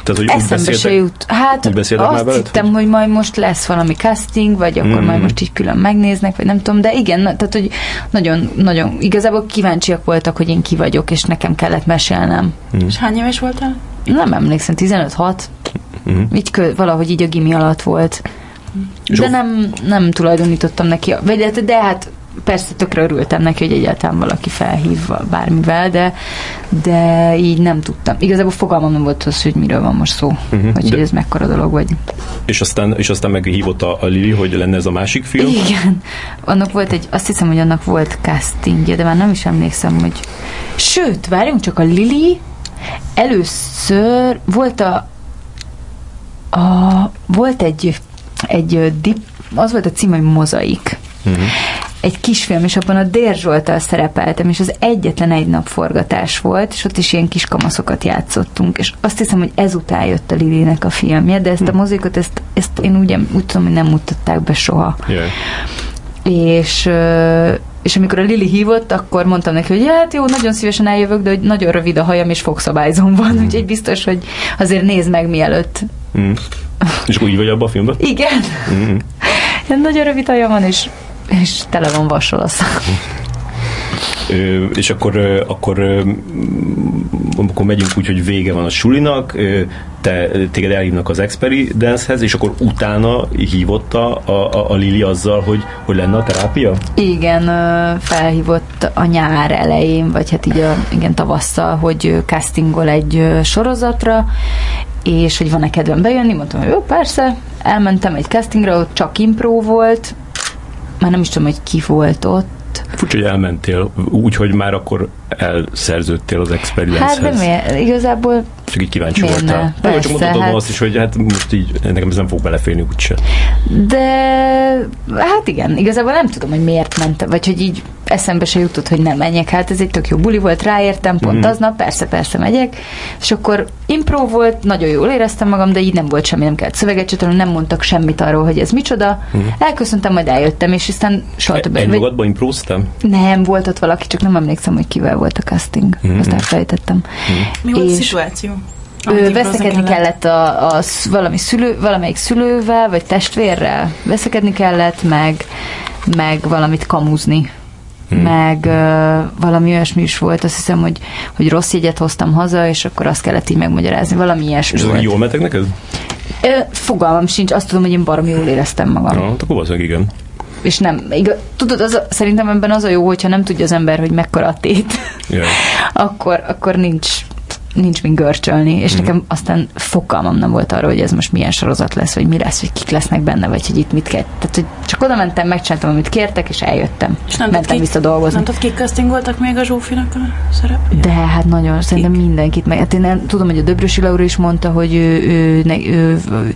A: Tehát, hogy úgy
B: Eszembe se
A: beszéltek?
B: jut. Hát
A: Úgy beszéltek már
B: azt
A: veled,
B: hittem, hogy majd most lesz valami casting, vagy akkor
A: Mhm.
B: majd most így külön megnéznek, vagy nem tudom, de igen, na- tehát, hogy nagyon, nagyon, igazából kíváncsiak voltak, hogy én ki vagyok, és nekem kellett mesélnem.
C: És hány éves voltál?
B: Nem emlékszem, 15-6,
A: Mhm.
B: így kö, valahogy így a gimi alatt volt. De nem, nem tulajdonítottam neki, vagy de, de hát persze tökre örültem neki, hogy egyáltalán valaki felhív bármivel, de, de így nem tudtam. Igazából fogalmam nem volt az, hogy miről van most szó,
A: Mhm.
B: vagy
A: De-
B: hogy ez mekkora dolog, vagy...
A: És aztán, és aztán meghívott a, a Lili, hogy lenne ez a másik film.
B: Igen, annak volt egy, azt hiszem, hogy annak volt castingja, de már nem is emlékszem, hogy... Sőt, várjunk csak, a Lili először volt a, a volt egy, egy dip, az volt a cím, hogy Mozaik.
A: Mhm.
B: Egy kisfilm, és abban a Dér Zsoltal szerepeltem, és az egyetlen egy nap forgatás volt, és ott is ilyen kis kamaszokat játszottunk, és azt hiszem, hogy ezután jött a Lilinek a filmje, de ezt a mozikot, ezt, ezt én úgy, úgy tudom, hogy nem mutatták be soha
A: Jaj.
B: és, és amikor a Lili hívott, akkor mondtam neki, hogy hát jó, nagyon szívesen eljövök, de hogy nagyon rövid a hajam, és fogszabályzom van, úgyhogy biztos, hogy azért nézd meg mielőtt.
A: Mhm. És így vagy abban a filmben?
B: Igen, ilyen nagyon rövid hajam van, és, és tele van vassal a szám.
A: Ö, és akkor, ö, akkor ö, amikor megyünk úgy, hogy vége van a sulinak, ö, te, téged elhívnak az Experience-hez, és akkor utána hívott a, a, a Lili azzal, hogy, hogy lenne a terápia?
B: Igen, felhívott a nyár elején, vagy hát így a, igen, tavasszal, hogy castingol egy sorozatra, és hogy van-e kedvem bejönni, mondtam, hogy jó, persze, elmentem egy castingra, ott csak impro volt, már nem is tudom, hogy ki volt ott,
A: Furcsa, hogy elmentél, úgy, hogy már akkor elszerződtél az
B: Hát
A: Experience-hez.
B: de miért? Igazából
A: Csak így kíváncsi
B: Miért ne?
A: voltál. Nem,
B: Persze,
A: csak mondhatod
B: hát-
A: azt is, hogy hát most így nekem ez nem fog beleférni úgyse.
B: De hát igen, igazából nem tudom, hogy miért mentem, vagy hogy így eszembe se jutott, hogy nem menjek. Hát ez egy tök jó buli volt, ráértem pont
A: Mhm.
B: aznap, persze, persze megyek. És akkor impro volt, nagyon jól éreztem magam, de így nem volt semmi, nem kellett szöveget csinálni, nem mondtak semmit arról, hogy ez micsoda. Elköszöntem, majd eljöttem, és aztán soha többet.
A: Egy
B: vagy-
A: magadban impróztam?
B: Nem, volt ott valaki, csak nem emlékszem, hogy kivel volt a casting.
A: Mhm.
B: Azt elfelejtettem.
C: Mi volt a
B: És-
C: szituáció?
B: Ő
C: Amit
B: veszekedni
C: improzni
B: kellett a, a valami szülő, valamelyik szülővel, vagy testvérrel. Veszekedni kellett, meg, meg valamit kamuzni. Hmm. Meg ö, valami olyasmi is volt, azt hiszem, hogy, hogy rossz jegyet hoztam haza, és akkor azt kellett így megmagyarázni. Valami ilyesmi
A: És azok
B: volt.
A: jól mentek neked?
B: Ö, fogalmam sincs, azt tudom, hogy én baromi jól éreztem magam.
A: Ja, hát akkor valószínűleg igen.
B: És nem, igaz, tudod, az a, szerintem ebben az a jó, hogyha nem tudja az ember, hogy mekkora a tét,
A: Jaj. <laughs>
B: akkor, akkor nincs, nincs mint görcsölni, és
A: Mhm.
B: nekem aztán fogalmam nem volt arról, hogy ez most milyen sorozat lesz, vagy mi lesz, vagy kik lesznek benne, vagy hogy itt mit kell. Tehát, hogy csak oda mentem, megcsináltam, amit kértek, és eljöttem.
C: És nem
B: Mentem
C: tudod,
B: vissza
C: kik-
B: dolgozni.
C: Nem tudod, kik castingoltak még a Zsófinak a szerep?
B: De hát nagyon, szerintem mindenkit meg. Hát én nem, tudom, hogy a Döbrösi Laura is mondta, hogy ő, ő, ne, ő, ő,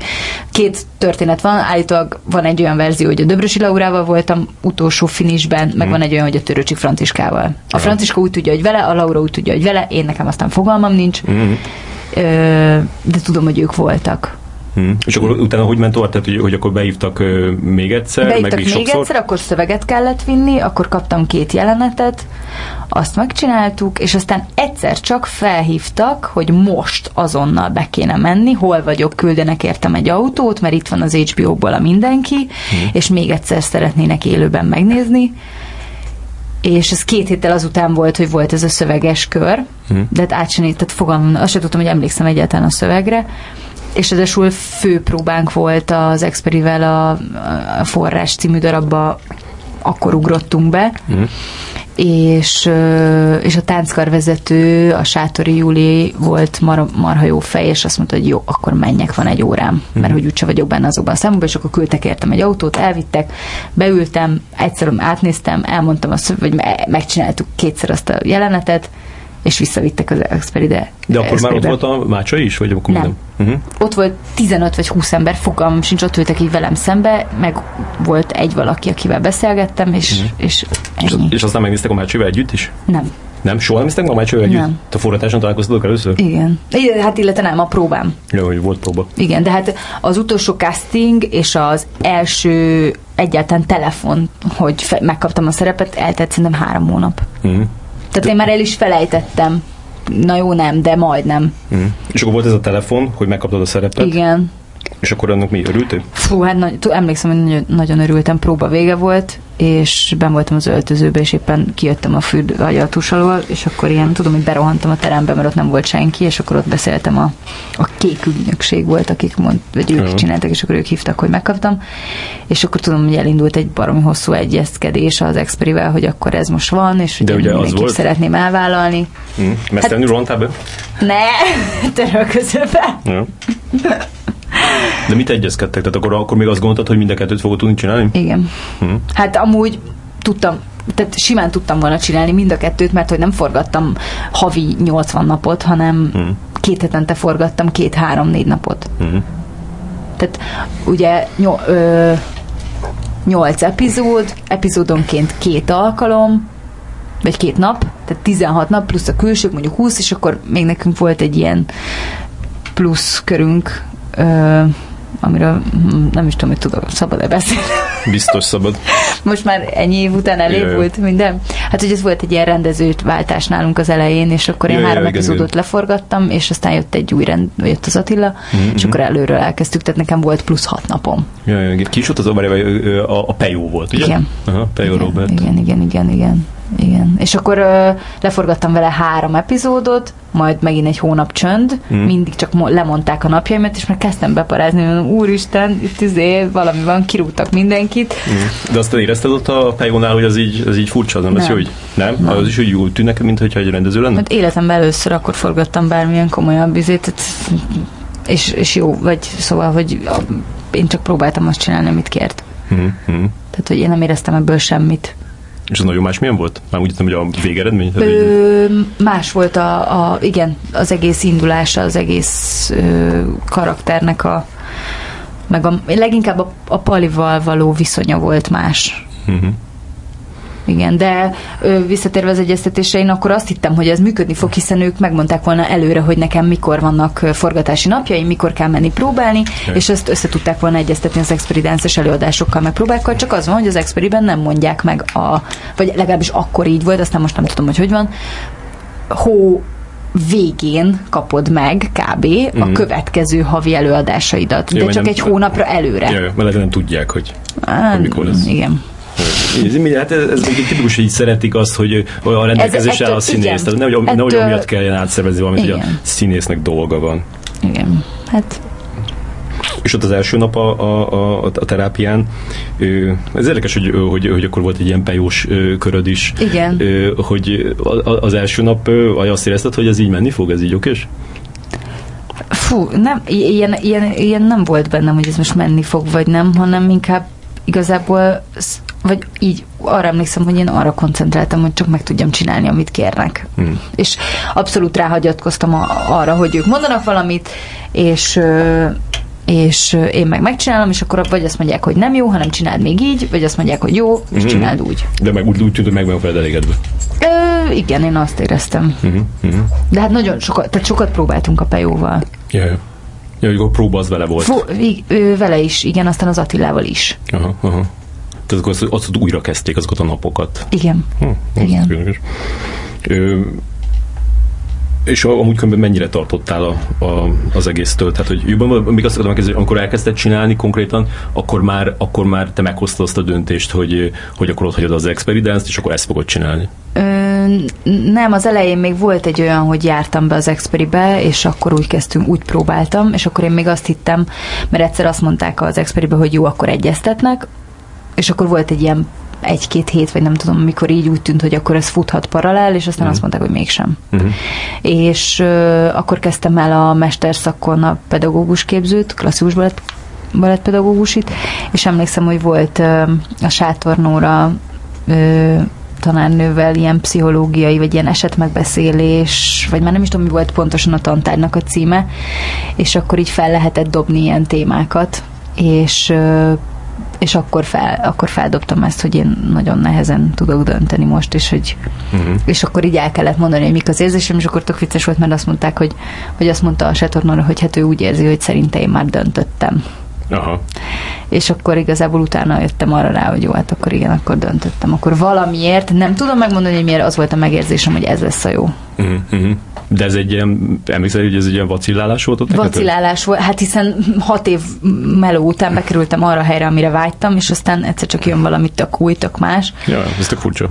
B: két történet van, állítólag van egy olyan verzió, hogy a Döbrösi Laurával voltam utolsó finisben, meg van egy olyan, hogy a Töröcsik Franciskával. A. Franciska úgy tudja, hogy vele, a Laura úgy tudja, hogy vele, én nekem aztán fogalmam nincs,
A: Mhm.
B: ö, de tudom, hogy ők voltak.
A: Hmm. És akkor utána hogy ment tovább? Tehát, hogy, hogy akkor beívtak ö, még egyszer,
B: Beírtak
A: meg még,
B: még
A: sokszor?
B: egyszer, akkor szöveget kellett vinni, akkor kaptam két jelenetet, azt megcsináltuk, és aztán egyszer csak felhívtak, hogy most azonnal be kéne menni, hol vagyok, küldenek értem egy autót, mert itt van az HBO-ból a mindenki,
A: Hmm.
B: és még egyszer szeretnének élőben megnézni. És ez két héttel azután volt, hogy volt ez a szöveges kör,
A: Mhm.
B: de hát át sem, tehát fogalmam, azt sem tudtam, hogy emlékszem egyáltalán a szövegre, és ezesül főpróbánk volt az Experivel a, a Forrás című darabba, akkor ugrottunk be,
A: Mhm.
B: És, és a tánckarvezető, a Sátori Júli volt mar, marha jó fej, és azt mondta, hogy jó, akkor menjek, van egy órám, mert hogy úgyse vagyok benne azokban a számokban, és akkor küldtek értem egy autót, elvittek, beültem, egyszer átnéztem, elmondtam azt, me- megcsináltuk kétszer azt a jelenetet, és visszavittek az Experide.
A: De akkor már ott volt a Mácsa is? Vagy akkor
B: Nem.
A: nem? Uh-huh.
B: Ott volt 15 vagy 20 ember, fogalmam sincs, ott ültek így velem szembe, meg volt egy valaki, akivel beszélgettem, és,
A: Mhm.
B: és
A: És,
B: ennyi.
A: és aztán megnéztek a Mácsival együtt is?
B: Nem.
A: Nem? Soha nem a Mácsival együtt?
B: Nem.
A: Te a forratáson találkoztatok először?
B: Igen. Igen, Hát illetve nem, a próbám.
A: Jó, hogy volt próba.
B: Igen, de hát az utolsó casting és az első egyáltalán telefon, hogy fe- megkaptam a szerepet, eltelt szerintem három hónap.
A: Uh-huh.
B: Tehát én már el is felejtettem. Na jó, nem, de majdnem.
A: Uh-huh. És akkor volt ez a telefon, hogy megkaptad a szerepet,
B: Igen.
A: És akkor annak mi örültél?
B: Fú, hát nagy, emlékszem, hogy nagyon, nagyon örültem, próba vége volt, és ben voltam az öltözőbe, és éppen kijöttem a fürdő, vagy a tus alól, és akkor ilyen, tudom, hogy berohantam a terembe, mert ott nem volt senki, és akkor ott beszéltem a, a kék ügynökség volt, akik mond, vagy ők
A: Aha.
B: csináltak, és akkor ők hívtak, hogy megkaptam, és akkor tudom, hogy elindult egy baromi hosszú egyezkedés az Experivel, hogy akkor ez most van, és
A: De ugye az volt?
B: szeretném elvállalni.
A: Uh-huh. Mesztelenül hát... rontál be?
B: Ne, <laughs> törölközöm be.
A: Ja. De mit egyezkedtek? Tehát akkor, akkor még azt gondoltad, hogy mind a kettőt fogod tudni csinálni?
B: Igen.
A: Uh-huh.
B: Hát amúgy tudtam, tehát simán tudtam volna csinálni mind a kettőt, mert hogy nem forgattam havi 80 napot, hanem
A: Mhm.
B: két hetente forgattam két-három-négy napot.
A: Uh-huh.
B: Tehát ugye nyol, ö, 8 epizód, epizódonként két alkalom, vagy két nap, tehát 16 nap plusz a külsők, mondjuk 20, és akkor még nekünk volt egy ilyen plusz körünk, ö, amiről hm, nem is tudom, hogy tudok, szabad-e beszélni.
A: Biztos szabad. <laughs>
B: Most már ennyi év után elévült minden. Hát, hogy ez volt egy ilyen rendezőt váltás nálunk az elején, és akkor én
A: Ja, ja,
B: három epizódot leforgattam, és aztán jött egy új rend, jött az Attila,
A: Mhm,
B: és akkor előről elkezdtük, tehát nekem volt plusz hat napom.
A: Ja, ja, igen. Ki is volt az a, a, a Pejó volt, ugye?
B: Igen.
A: Aha, Pejó
B: igen,
A: Robert.
B: Igen, igen, igen, igen. Igen. És akkor ö, leforgattam vele három epizódot, majd megint egy hónap csönd, mm. mindig csak mo- lemondták a napjaimat, és már kezdtem beparázni, mondom, úristen, itt izé, valami van, kirúgtak mindenkit.
A: Mm. De azt te érezted ott a Pejónál, hogy az így, az így furcsa, nem?
B: Nem.
A: jó, hogy nem?
B: Nem.
A: Az is úgy tűnik, mint hogyha egy rendező lenne?
B: Hát életemben először akkor forgattam bármilyen komolyabb izét, tehát, és, és jó, vagy szóval, hogy én csak próbáltam azt csinálni, amit kért.
A: Mm-hmm.
B: Tehát, hogy én nem éreztem ebből semmit.
A: És az nagyon más milyen volt? Már úgy értem, hogy a végeredmény?
B: Ö, más volt a, a, igen, az egész indulása, az egész ö, karakternek a, meg a, leginkább a, a Palival való viszonya volt más.
A: Mhm.
B: Igen, de ö, visszatérve az egyeztetésre, én akkor azt hittem, hogy ez működni fog, hiszen ők megmondták volna előre, hogy nekem mikor vannak forgatási napjaim, mikor kell menni próbálni,
A: Ja.
B: és ezt össze tudták volna egyeztetni az experidences előadásokkal, meg próbákkal, csak az van, hogy az experiben nem mondják meg a, vagy legalábbis akkor így volt, aztán most nem tudom, hogy hogy van, hó végén kapod meg kb. a
A: Mhm.
B: következő havi előadásaidat,
A: Jó,
B: de csak
A: nem-
B: egy hónapra előre.
A: Ja, mert nem tudják, hogy
B: Á,
A: hogy mikor lesz.
B: Igen.
A: Mi- hát ez, ez egy tipikus, hogy így szeretik azt, hogy a rendelkezésre áll a színész.
B: igen.
A: Tehát nehogy, nehogy
B: Ettől-
A: amiatt kelljen átszervezni valamit, hogy a színésznek dolga van.
B: Igen. Hát
A: És ott az első nap a, a, a, a terápián, ez érdekes, hogy, hogy, hogy akkor volt egy ilyen pejós köröd is.
B: Igen.
A: Hogy az első nap azt érezted, hogy ez így menni fog, ez így okés?
B: Fú, nem, ilyen, ilyen, ilyen nem volt bennem, hogy ez most menni fog, vagy nem, hanem inkább igazából, vagy így arra emlékszem, hogy én arra koncentráltam, hogy csak meg tudjam csinálni, amit kérnek.
A: Hmm.
B: És abszolút ráhagyatkoztam a, arra, hogy ők mondanak valamit, és és én meg megcsinálom, és akkor vagy azt mondják, hogy nem jó, hanem csináld még így, vagy azt mondják, hogy jó, és
A: Mhm.
B: csináld úgy.
A: De meg úgy, úgy tűnt, hogy meg vagyok veled elégedve.
B: Ö, igen, én azt éreztem.
A: Uh-huh, uh-huh.
B: De hát nagyon sokat, tehát sokat próbáltunk a pejóval.
A: Ja, ja. Ja, hogy a próba az vele volt.
B: Fo- vele is, igen, aztán az Attilával is.
A: Aha, aha. Tehát azt, azt újra kezdték azokat a napokat.
B: Igen.
A: Hm,
B: Igen.
A: különös. Ö, és amúgy különben mennyire tartottál a, a, az egésztől? Tehát, hogy jobban, még azt akartam megkérdezni, hogy amikor elkezdted csinálni konkrétan, akkor már, akkor már te meghoztad azt a döntést, hogy, hogy akkor ott hagyod az experience és akkor ezt fogod csinálni.
B: Ö, nem, az elején még volt egy olyan, hogy jártam be az Experibe, és akkor úgy kezdtünk, úgy próbáltam, és akkor én még azt hittem, mert egyszer azt mondták az Experibe, hogy jó, akkor egyeztetnek, és akkor volt egy ilyen egy-két hét, vagy nem tudom, mikor így úgy tűnt, hogy akkor ez futhat paralel, és aztán
A: Mhm.
B: azt mondták, hogy mégsem.
A: Uh-huh.
B: És ö, akkor kezdtem el a mesterszakon a pedagógus képzőt, klasszikus balett, balettpedagógusit, és emlékszem, hogy volt ö, a Sátornóra ö, tanárnővel ilyen pszichológiai, vagy ilyen esetmegbeszélés, vagy már nem is tudom, mi volt pontosan a tantárnak a címe, és akkor így fel lehetett dobni ilyen témákat, és és akkor, fel, akkor feldobtam ezt, hogy én nagyon nehezen tudok dönteni most, és hogy
A: Uh-huh.
B: és akkor így el kellett mondani, hogy mik az érzésem, és akkor tök vicces volt, mert azt mondták, hogy, hogy azt mondta a Setornóra, hogy hát ő úgy érzi, hogy szerinte én már döntöttem.
A: Aha.
B: És akkor igazából utána jöttem arra rá, hogy jó, hát akkor igen, akkor döntöttem. Akkor valamiért, nem tudom megmondani, hogy miért az volt a megérzésem, hogy ez lesz a jó.
A: Uh-huh. De ez egy ilyen, emlékszel, hogy ez egy ilyen vacillálás volt ott neked?
B: Vacilálás volt, hát hiszen hat év meló után bekerültem arra a helyre, amire vágytam, és aztán egyszer csak jön valami tök új, tök más,
A: Ja, ez tök furcsa.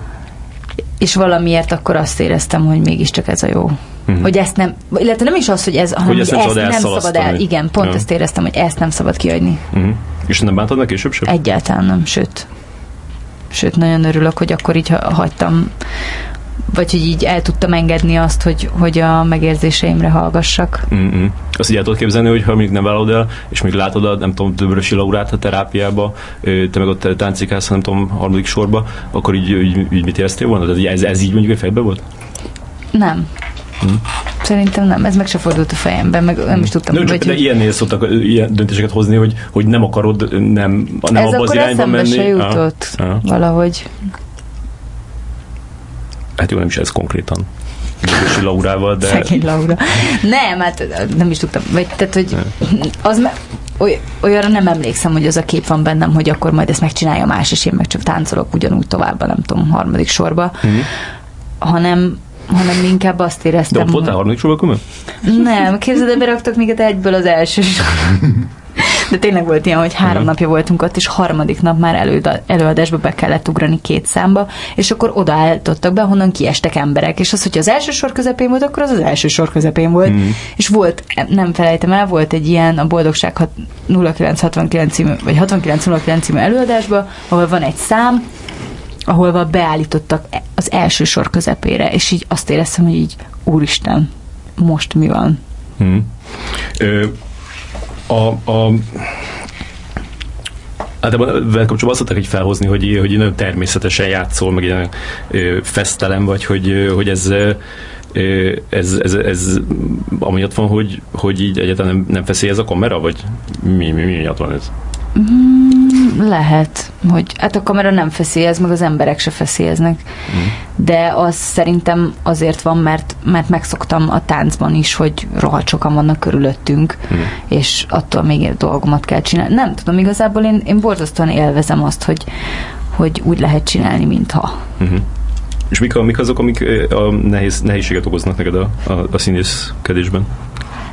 B: És valamiért akkor azt éreztem, hogy mégiscsak ez a jó.
A: Mhm.
B: Hogy ezt nem, illetve nem is az, hogy ez, hanem
A: ezt
B: hogy
A: nem
B: ezt nem szabad el. Igen, pont
A: Ja.
B: ezt éreztem, hogy ezt nem szabad kiadni.
A: Uh-huh. És nem bántad meg később sem?
B: Egyáltalán nem, sőt. Sőt, nagyon örülök, hogy akkor így ha- hagytam, vagy hogy így el tudtam engedni azt, hogy, hogy a megérzéseimre hallgassak.
A: Mm-mm. Azt így el tudod képzelni, hogy ha még nem vállalod el, és még látod a, nem tudom, Döbrösi Laurát a terápiába, te meg ott táncikálsz, nem tudom, harmadik sorba, akkor így, így, így mit éreztél volna? Tehát ez, ez így mondjuk a fejbe volt?
B: Nem.
A: Hm.
B: Szerintem nem, ez meg se fordult a fejemben, meg nem is tudtam,
A: Nem, csak
B: vagy,
A: de
B: hogy
A: ilyennél szoktak ilyen döntéseket hozni, hogy, hogy nem akarod, nem, nem
B: ez
A: abba az
B: akkor
A: irányba menni.
B: se jutott
A: Ah, ah.
B: valahogy.
A: Hát jó, nem is ez konkrétan. Döbrösi Laurával, de...
B: Szegény Laura. Nem, hát nem is tudtam. Vagy, tehát, hogy az oly, olyanra nem emlékszem, hogy az a kép van bennem, hogy akkor majd ezt megcsinálja más, és én meg csak táncolok ugyanúgy tovább, nem tudom, harmadik sorba,
A: Mhm.
B: hanem hanem inkább azt
A: De
B: éreztem,
A: ott voltál
B: hogy...
A: harmadik sorba, akkor
B: Nem, képzeld, el, beraktak minket egyből az első sor. <laughs> De tényleg volt ilyen, hogy három
A: Mhm.
B: napja voltunk ott, és harmadik nap már előadásba be kellett ugrani két számba, és akkor odaálltottak be, honnan kiestek emberek. És az, hogy az első sor közepén volt, akkor az az első sor közepén volt.
A: Mhm.
B: És volt, nem felejtem el, volt egy ilyen a Boldogság hat- 0969 című, vagy 6909 című előadásba, ahol van egy szám, ahol beállítottak az első sor közepére, és így azt éreztem, hogy így, úristen, most mi van?
A: Hmm. Ö, a, a, ebben vele kapcsolatban azt így felhozni, hogy, hogy nagyon természetesen játszol, meg ilyen ö, fesztelen vagy, hogy, hogy ez, ez, ez, ez amiatt van, hogy, hogy így egyáltalán nem, nem feszély ez a kamera, vagy mi, mi, mi miatt van ez?
B: Lehet, hogy hát a kamera nem feszélyez, meg az emberek se feszélyeznek. De az szerintem azért van, mert, mert megszoktam a táncban is, hogy rohadt sokan vannak körülöttünk,
A: Mhm.
B: és attól még dolgomat kell csinálni. Nem tudom, igazából én, én borzasztóan élvezem azt, hogy, hogy úgy lehet csinálni, mintha.
A: Uh-huh. És mik, a, mik azok, amik a nehéz, nehézséget okoznak neked a, a, a színészkedésben?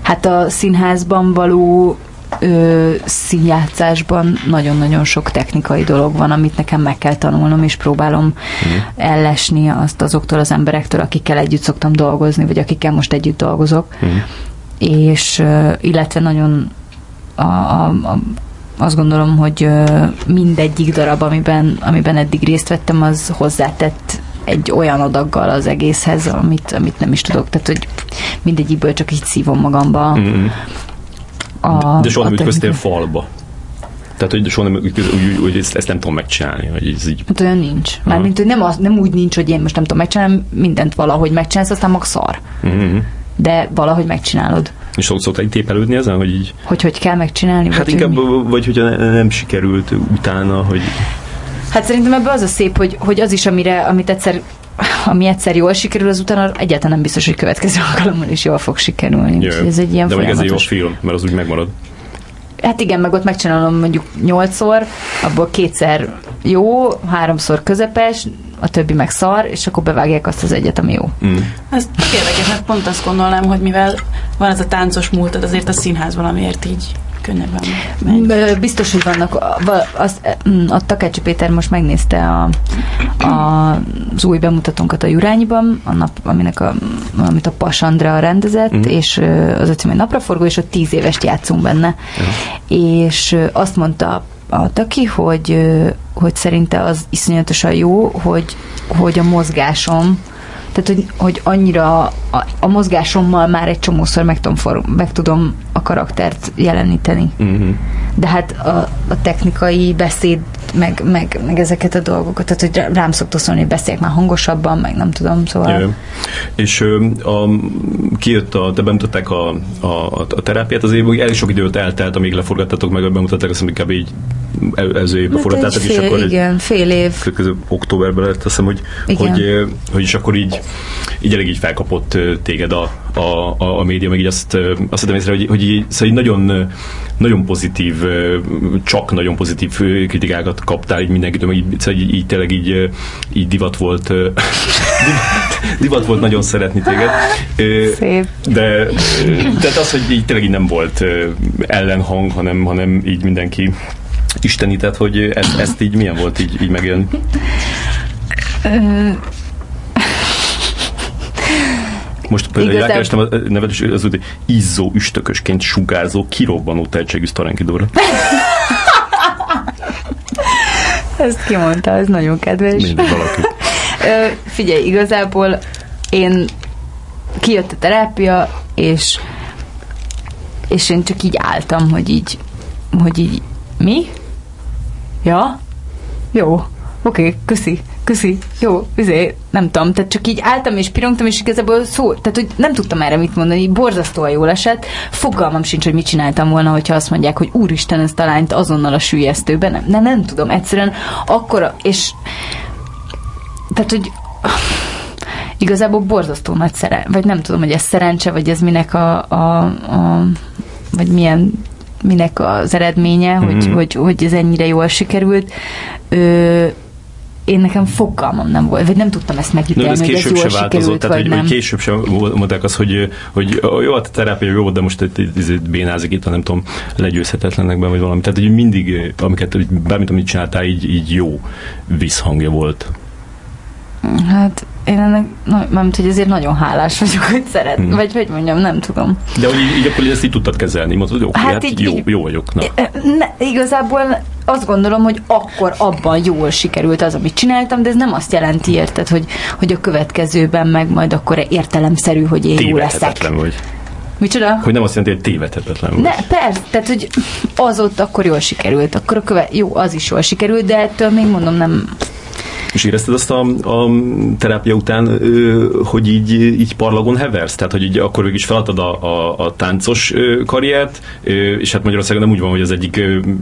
B: Hát a színházban való ö, színjátszásban nagyon-nagyon sok technikai dolog van, amit nekem meg kell tanulnom, és próbálom
A: Mhm.
B: ellesni azt azoktól az emberektől, akikkel együtt szoktam dolgozni, vagy akikkel most együtt dolgozok.
A: Uh-huh.
B: És ö, illetve nagyon a, a, a, azt gondolom, hogy ö, mindegyik darab, amiben, amiben eddig részt vettem, az hozzátett egy olyan adaggal az egészhez, amit, amit nem is tudok. Tehát, hogy mindegyikből csak így szívom magamba
A: Uh-huh.
B: A,
A: De soha nem
B: a
A: ütköztél falba. Tehát, hogy soha nem úgy, úgy, úgy ezt, ezt nem tudom megcsinálni, hogy ez így.
B: Hát olyan nincs. Mármint, hogy nem, az, nem úgy nincs, hogy én most nem tudom megcsinálni, mindent valahogy megcsinálsz, aztán mag szar.
A: Uh-huh.
B: De valahogy megcsinálod.
A: És szok- szoktál így tépelődni ezen, hogy így...
B: Hogy hogy kell megcsinálni?
A: Hát
B: vagy
A: inkább,
B: hogy
A: vagy hogyha ne- nem sikerült utána, hogy...
B: Hát szerintem ebben az a szép, hogy, hogy az is, amire, amit egyszer ami egyszer jól sikerül, az utána egyáltalán nem biztos, hogy következő alkalommal is jól fog sikerülni.
A: Jö.
B: Ez egy ilyen
A: De mondjuk ez egy jó
B: folyamatos-
A: film, mert az úgy megmarad.
B: Hát igen, meg ott megcsinálom mondjuk nyolcszor, abból kétszer jó, háromszor közepes, a többi meg szar, és akkor bevágják azt az egyet, ami jó.
A: Mm.
C: Ez érdekes, mert pont azt gondolnám, hogy mivel van ez a táncos múltad, azért a színház valamiért így könnyebben megy.
B: Biztos, hogy vannak. Az, mm, a Takácsi Péter most megnézte a, a, az új bemutatónkat a Jurányiban, a nap, aminek a, amit a Pas Andrea rendezett,
A: Mhm.
B: és az a cím, napraforgó, és ott tíz évest játszunk benne. És ö, azt mondta a Taki, hogy, hogy szerinte az iszonyatosan jó, hogy, hogy a mozgásom tehát, hogy, hogy annyira a, a mozgásommal már egy csomószor meg tudom, for, meg tudom a karaktert jeleníteni.
A: Mm-hmm.
B: De hát a, a technikai beszéd, meg, meg, meg ezeket a dolgokat, tehát hogy rá- rám szokta szólni, hogy beszéljek már hangosabban, meg nem tudom, szóval...
A: Jö. És a, kijött a, te bemutatták a, a, a terápiát, azért elég sok időt eltelt, amíg leforgattatok meg, bemutatták, azt kb. így el- előző évben
B: Hát egy
A: forgattátok, és akkor egy
B: igen, fél év.
A: következő októberben lett, azt hiszem, hogy,
B: Igen.
A: hogy, hogy is akkor így, így elég így felkapott téged a, a, a, a média, meg így azt, azt hiszem észre, hogy, hogy így, szóval így nagyon, nagyon pozitív, csak nagyon pozitív ö, kritikákat kaptál így mindenkitől, így, szóval így, így tényleg így, így divat volt <laughs> divat, volt nagyon szeretni téged.
B: Szép.
A: De tehát az, hogy így tényleg így nem volt ellenhang, hanem, hanem így mindenki istenített, hogy ezt, ezt így milyen volt így, így megélni? Most például
B: Igazán-
A: rákerestem a nevet, és az úgy, izzó, üstökösként sugárzó, kirobbanó tehetségű Starenki Dóra. <laughs>
B: Ezt kimondta, ez nagyon kedves.
A: Mindegy valaki. <laughs>
B: Figyelj, igazából én kijött a terápia, és és én csak így álltam, hogy így, hogy így, mi? Ja? Jó, oké, okay, köszi, köszi, jó, üzé, nem tudom, tehát csak így álltam és pirongtam, és igazából szó, tehát hogy nem tudtam erre mit mondani, borzasztóan jól esett, fogalmam sincs, hogy mit csináltam volna, hogyha azt mondják, hogy úristen, ezt a lányt azonnal a sülyeztőben, nem, nem, nem tudom, egyszerűen akkora, és tehát, hogy <sighs> igazából borzasztó nagy szeren, vagy nem tudom, hogy ez szerencse, vagy ez minek a, a, a vagy milyen minek az eredménye, hogy,
A: Mhm.
B: hogy, hogy ez ennyire jól sikerült. Ö, én nekem fogalmam nem volt, vagy nem tudtam ezt megítélni,
A: ez
B: hogy ez jól
A: se változott, tehát
B: vagy
A: hogy,
B: nem.
A: hogy később sem mondták azt, hogy, hogy jó, a terápia jó, de most itt, itt, itt bénázik itt, nem tudom, legyőzhetetlenekben, vagy valami. Tehát, hogy mindig, amiket, bármit, amit csináltál, így, így jó visszhangja volt.
B: Hát én ennek, na, mármint, hogy ezért nagyon hálás vagyok, hogy szeret,
A: Mhm.
B: vagy hogy mondjam, nem tudom.
A: De hogy így, így akkor ezt így tudtad kezelni, hogy oké,
B: Hát
A: hát,
B: így-
A: jó,
B: így-
A: jó vagyok. Na.
B: Ne, igazából azt gondolom, hogy akkor abban jól sikerült az, amit csináltam, de ez nem azt jelenti, érted, hogy, hogy a következőben meg majd akkor értelemszerű, hogy én jó leszek.
A: Vagy.
B: Micsoda?
A: Hogy nem azt jelenti, hogy tévedhetetlen vagy.
B: Ne, persze, tehát, hogy az ott akkor jól sikerült, akkor a köve, jó, az is jól sikerült, de ettől még mondom, nem,
A: És érezted azt a, a terápia után, hogy így, így parlagon heversz? Tehát, hogy így akkor végig is feladtad a, a, a táncos karriert, és hát Magyarországon nem úgy van, hogy az egyik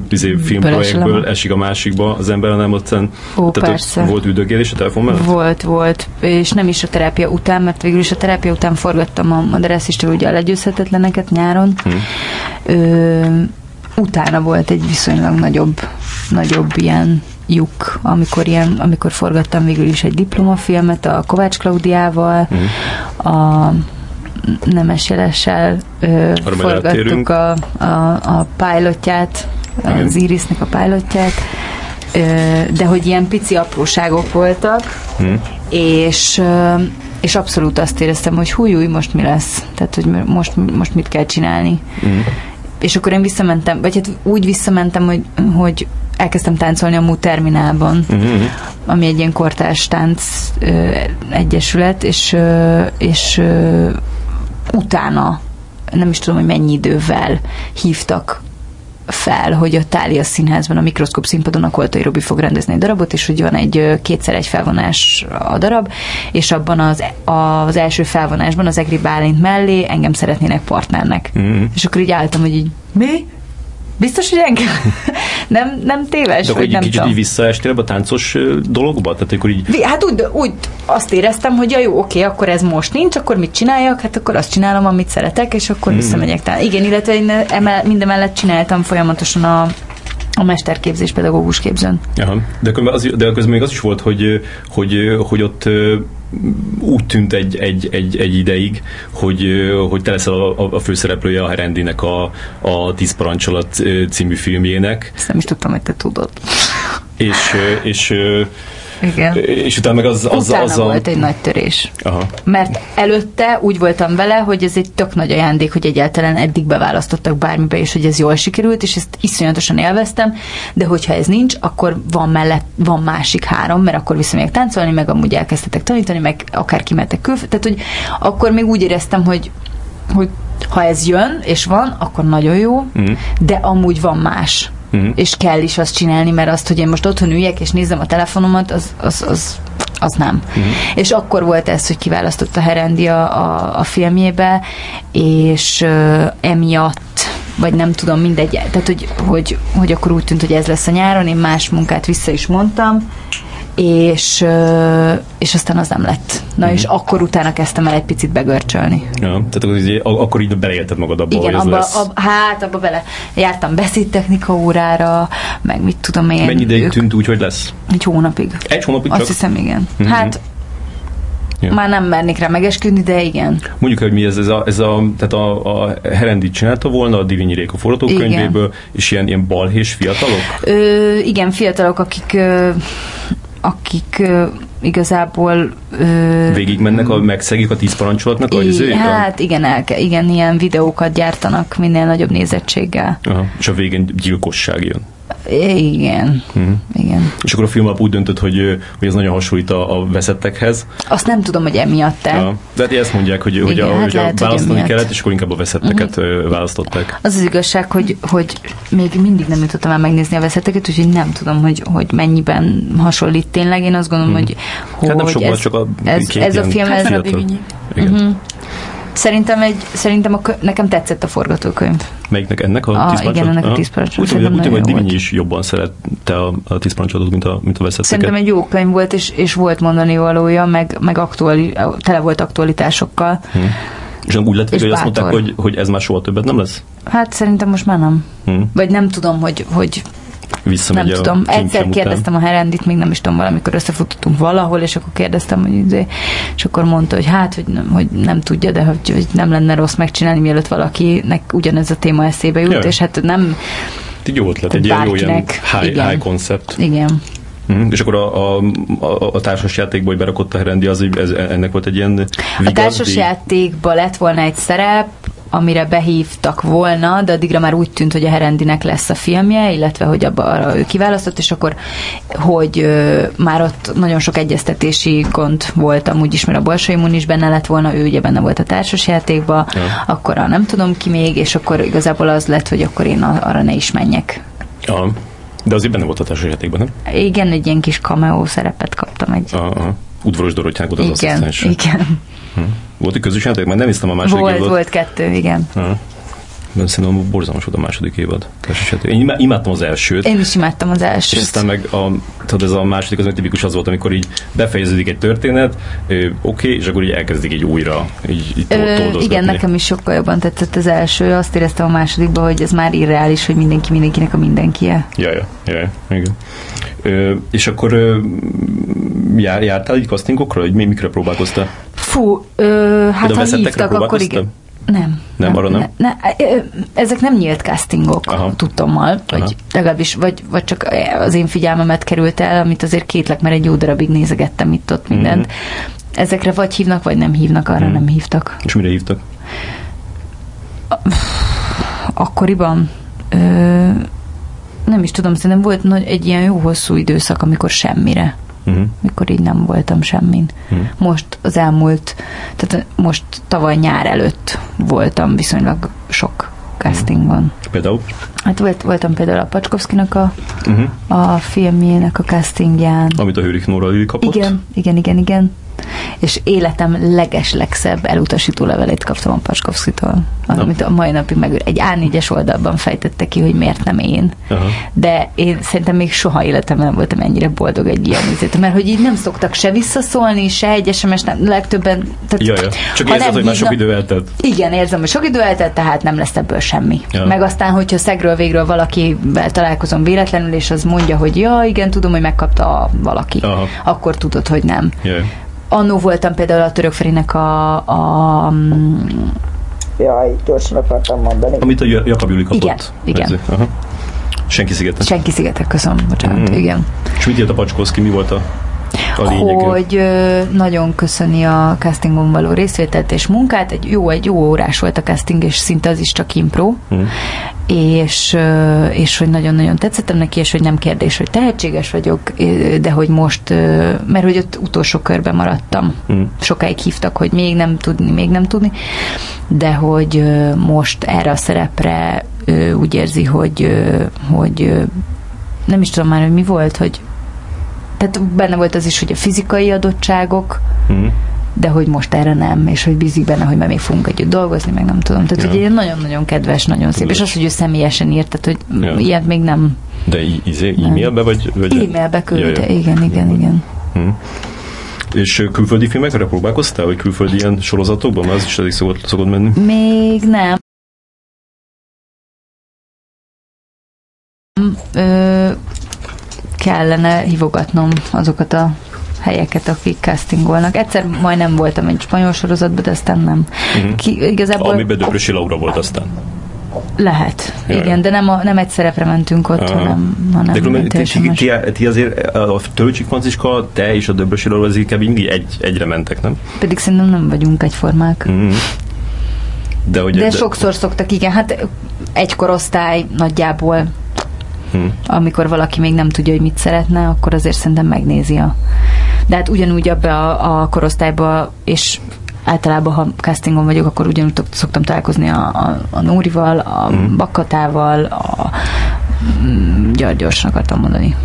A: izé, filmprojektből esik a másikba az ember, hanem ott
B: Ó,
A: tehát
B: persze.
A: Volt üldögélés a telefon mellett?
B: Volt, volt, és nem is a terápia után, mert végül is a terápia után forgattam a Madarászistől ugye a legyőzhetetleneket nyáron.
A: Hm.
B: Ö, utána volt egy viszonylag nagyobb, nagyobb ilyen lyuk, amikor, ilyen, amikor forgattam végül is egy diplomafilmet a Kovács Klaudiával,
A: Hm.
B: a Nemes Jelessel ö, forgattuk a, a, a pilotját,
A: Igen.
B: az Irisnek a pilotját, ö, de hogy ilyen pici apróságok voltak,
A: Hm.
B: és ö, és abszolút azt éreztem, hogy húj, új, most mi lesz? Tehát, hogy most, most mit kell csinálni?
A: Hm.
B: És akkor én visszamentem, vagy hát úgy visszamentem, hogy, hogy elkezdtem táncolni a MU terminálban,
A: Hm.
B: ami egy ilyen kortárs tánc ö, egyesület, és, ö, és ö, utána nem is tudom, hogy mennyi idővel hívtak fel, hogy a Tália Színházban a mikroszkóp színpadon a Koltai Robi fog rendezni egy darabot, és hogy van egy kétszer egy felvonás a darab, és abban az, az első felvonásban az Egri Bálint mellé engem szeretnének partnernek.
A: Hm.
B: És akkor így álltam, hogy így, mi? Biztos, hogy engem? <laughs> Nem, nem téves,
A: De hogy
B: nem
A: kicsit
B: tudom.
A: így visszaestél ebbe a táncos dologba? Tehát akkor így
B: Hát úgy, úgy azt éreztem, hogy ja, jó, oké, akkor ez most nincs, akkor mit csináljak? Hát akkor azt csinálom, amit szeretek, és akkor
A: Mhm.
B: mm. visszamegyek. Tehát igen, illetve én emel, mindemellett csináltam folyamatosan a, a mesterképzés pedagógus képzőn.
A: Aha. De, közben az, de közben még az is volt, hogy, hogy, hogy ott úgy tűnt egy, egy, egy, egy ideig, hogy, hogy te leszel a, a- főszereplője a Herendinek a, a Tíz parancsolat című filmjének,
B: Ezt nem is tudtam, hogy te tudod.
A: és, és,
B: Igen.
A: és utána meg az, az,
B: Utána
A: az a...
B: volt egy nagy törés.
A: Aha.
B: Mert előtte úgy voltam vele, hogy ez egy tök nagy ajándék, hogy egyáltalán eddig beválasztottak bármibe, és hogy ez jól sikerült, és ezt iszonyatosan élveztem, de hogyha ez nincs, akkor van mellett, van másik három, mert akkor visszamegyek táncolni, meg amúgy elkezdtetek tanítani, meg akár kimetek külföldre, tehát hogy akkor még úgy éreztem, hogy, hogy ha ez jön, és van, akkor nagyon jó,
A: Mhm.
B: de amúgy van más.
A: Mhm.
B: És kell is azt csinálni, mert azt, hogy én most otthon üljek és nézem a telefonomat, az, az, az, az nem.
A: Mhm.
B: És akkor volt ez, hogy kiválasztott a Herendi a, a, a filmjébe, és uh, emiatt vagy nem tudom, mindegy, tehát hogy, hogy, hogy akkor úgy tűnt, hogy ez lesz a nyáron, én más munkát vissza is mondtam, és, és aztán az nem lett. Na és akkor utána kezdtem el egy picit begörcsölni.
A: Ja, tehát akkor, így, akkor így beleélted magad abba,
B: Igen,
A: hogy ez
B: abba,
A: lesz.
B: ab, hát abba bele jártam beszédtechnika órára, meg mit tudom én.
A: Mennyi ideig
B: ők-
A: tűnt úgy, hogy lesz?
B: Egy hónapig.
A: Egy hónapig
B: Azt
A: csak?
B: hiszem, igen.
A: Mhm.
B: Hát
A: Ja.
B: már nem mernék rá megesküdni, de igen.
A: Mondjuk, hogy mi ez, ez a, ez a tehát a, a Herendit csinálta volna a Divinyi Réka forgatókönyvéből, és ilyen, ilyen balhés fiatalok?
B: Ö, igen, fiatalok, akik ö, akik ö, igazából ö,
A: Végig mennek, a, megszegik a tíz parancsolatnak
B: í-
A: izéjét?
B: hát igen, el, ke- igen, ilyen videókat gyártanak minél nagyobb nézettséggel.
A: Aha, és a végén gyilkosság jön.
B: Igen,
A: Mhm.
B: igen.
A: És akkor a film alap úgy döntött, hogy, hogy ez nagyon hasonlít a, a veszettekhez.
B: Azt nem tudom, hogy emiatt el.
A: Ja. De hát ezt mondják, hogy, hogy,
B: Igen,
A: a,
B: hát
A: hogy a
B: lehet, hogy
A: választani
B: emiatt.
A: kellett, és akkor inkább a veszetteket uh választották.
B: Az az igazság, hogy, hogy még mindig nem jutottam el megnézni a veszeteket, úgyhogy nem tudom, hogy, hogy mennyiben hasonlít tényleg. Én azt gondolom, hogy, hogy
A: Hát nem sok
B: ez,
A: csak a
B: ez,
A: két
B: ez a film,
C: Hát
B: ez,
C: van a.
A: Igen.
B: Mhm. Szerintem, egy, szerintem a, kö- nekem tetszett a forgatókönyv.
A: Melyiknek ennek a
B: Ah,
A: tíz
B: igen, ennek a tíz parancsolat.
A: Úgy úgy hogy Divinyi is jobban szerette a, a tíz parancsolatot, mint a, mint a veszetteket.
B: Szerintem egy jó könyv volt, és, és volt mondani valója, meg, meg aktuali, tele volt aktualitásokkal.
A: És nem úgy lett,
B: És
A: hogy azt mondták,
B: bátor.
A: hogy, hogy ez már soha többet nem lesz?
B: Hát szerintem most már nem.
A: Hm.
B: Vagy nem tudom, hogy, hogy
A: Visszamegy
B: nem tudom. Egyszer kérdeztem a Herendit, még nem is tudom, valamikor összefutottunk valahol, és akkor kérdeztem, hogy izé, és akkor mondta, hogy hát, hogy nem, hogy nem tudja, de hogy, hogy nem lenne rossz megcsinálni, mielőtt valakinek ugyanez a téma eszébe jut,
A: Jaj.
B: és hát nem,
A: Után. Egy jó ötlet, egy ilyen jó ilyen
B: Bárkinek,
A: high,
B: igen.
A: high concept.
B: igen.
A: Mm. És akkor a, a, a, a társas játékból, hogy berakott a Herendi, az, ez, ennek volt egy ilyen
B: A társas játékban lett volna egy szerep, amire behívtak volna, de addigra már úgy tűnt, hogy a Herendinek lesz a filmje, illetve hogy abba arra ő kiválasztott, és akkor, hogy ö, már ott nagyon sok egyeztetési gond volt, amúgy is, mert a Bolsaimun is benne lett volna, ő ugye benne volt a társasjátékban,
A: Ja.
B: akkor a nem tudom ki még, és akkor igazából az lett, hogy akkor én arra ne is menjek.
A: Ja. De azért benne volt a társas játékban, nem?
B: Igen, egy ilyen kis cameo szerepet kaptam egy.
A: A, a Udvaros Dorottyának volt az
B: igen,
A: asszisztens.
B: igen.
A: Volt egy közös játék? Mert nem hiszem a második
B: Volt,
A: évad.
B: volt kettő, igen.
A: Aha. De szerintem borzalmas volt a második évad. Én imá- imádtam az elsőt.
B: Én is imádtam az
A: És
B: elsőt.
A: aztán meg a, tudod, ez a második az tipikus az volt, amikor így befejeződik egy történet, oké, okay, és akkor így elkezdik így újra, így, így
B: Ö, igen, nekem is sokkal jobban tetszett az első. Azt éreztem a másodikban, hogy ez már irreális, hogy mindenki mindenkinek a mindenkie.
A: Ja, ja, ja igen. Ö, és akkor ö, jár, jártál így castingokra, hogy mi, mikre próbálkoztál?
B: Fú, ö, hát
A: De
B: ha hívtak, akkor igen. Nem.
A: Nem, arra nem?
B: Ne, ne, ezek nem nyílt castingok,
A: Aha.
B: tudtommal, vagy
A: Aha.
B: legalábbis, vagy, vagy csak az én figyelmemet került el, amit azért kétlek, mert egy jó darabig nézegettem itt-ott mindent. Ezekre vagy hívnak, vagy nem hívnak, arra
A: Mhm.
B: nem hívtak.
A: És mire hívtak?
B: akkoriban ö, nem is tudom, szerintem volt nagy, egy ilyen jó hosszú időszak, amikor semmire.
A: Uh-huh.
B: Mikor így nem voltam semmin.
A: Mhm.
B: Most az elmúlt, tehát most tavaly nyár előtt voltam viszonylag sok castingban.
A: Például?
B: Hát volt, voltam például a Pacskovszkinak a,
A: Uh-huh.
B: a filmjének a castingján.
A: Amit a Hőrik Nóra Lili kapott?
B: Igen, igen, igen, igen. És életem leges legszebb elutasító levelét kaptam a Paskovszkitól, amit a mai napig meg egy A4-es oldalban fejtette ki, hogy miért nem én.
A: Aha.
B: De én szerintem még soha életemben nem voltam ennyire boldog egy ilyen üzlet, mert hogy így nem szoktak se visszaszólni, se egy SMS, nem, legtöbben... Tehát,
A: Ja, ja. Csak érzed,
B: nem
A: hogy már sok idő eltelt.
B: igen, érzem, hogy sok idő eltelt, tehát nem lesz ebből semmi.
A: Ja.
B: Meg aztán, hogyha szegről végről valakivel találkozom véletlenül, és az mondja, hogy ja, igen, tudom, hogy megkapta valaki,
A: Aha.
B: akkor tudod, hogy nem.
A: Jaj.
B: Annó voltam például a török Ferinek a, a mm,
D: Jaj, gyorsan akartam mondani.
A: Amit a Jakab Juli kapott.
B: Igen, igen.
A: Aha. Senki szigeten.
B: Senki szigetek, köszönöm, bocsánat,
A: Mm.
B: igen.
A: És mit írt a Pacskowski, mi volt a?
B: Hogy nagyon köszöni a castingon való részvételt és munkát. Egy jó, egy jó órás volt a casting, és szinte az is csak impro.
A: Hm.
B: És, és hogy nagyon-nagyon tetszettem neki, és hogy nem kérdés, hogy tehetséges vagyok, de hogy most, mert hogy ott utolsó körben maradtam.
A: Hm.
B: Sokáig hívtak, hogy még nem tudni, még nem tudni, de hogy most erre a szerepre úgy érzi, hogy, hogy nem is tudom már, hogy mi volt, hogy tehát benne volt az is, hogy a fizikai adottságok,
A: Hm.
B: de hogy most erre nem, és hogy bízik benne, hogy már még fogunk együtt dolgozni, meg nem tudom. Tehát,
A: Ja.
B: hogy nagyon-nagyon kedves, nagyon szép. És az, hogy ő személyesen írt, tehát, hogy
A: Ja.
B: ilyet még nem
A: De izé, e-mailbe vagy? vagy
B: e-mailbe küldte.
A: Ja, ja.
B: Igen, igen, igen.
A: Hm. És külföldi filmekre próbálkoztál, vagy külföldi ilyen sorozatokban? Az is elég szokott, szokott menni.
B: Még nem. Ö, kellene hívogatnom azokat a helyeket, akik castingolnak. Egyszer majdnem voltam egy spanyol sorozatban, de aztán nem.
A: Mhm.
B: Ki, igazából
A: Amiben Döbrösi Laura volt aztán.
B: lehet.
A: Jaj.
B: Igen, de nem, a, nem egy szerepre mentünk ott,
A: Aha.
B: hanem, hanem
A: De különben ti, ti, ti, ti azért a Tölcsik Franciska, te és a Döbrösi Laura az inkább mindig egy, egyre mentek, nem?
B: Pedig szerintem nem vagyunk egyformák.
A: Mm. De, hogy,
B: De sokszor szoktak, igen, hát egy korosztály nagyjából,
A: Hm.
B: amikor valaki még nem tudja, hogy mit szeretne, akkor azért szerintem megnézi a... De hát ugyanúgy abba a, a korosztályba, és általában, ha castingon vagyok, akkor ugyanúgy szoktam találkozni a, a, a Nórival, a
A: Mhm.
B: mm. Bakkatával, a mm, gyorsan akartam mondani.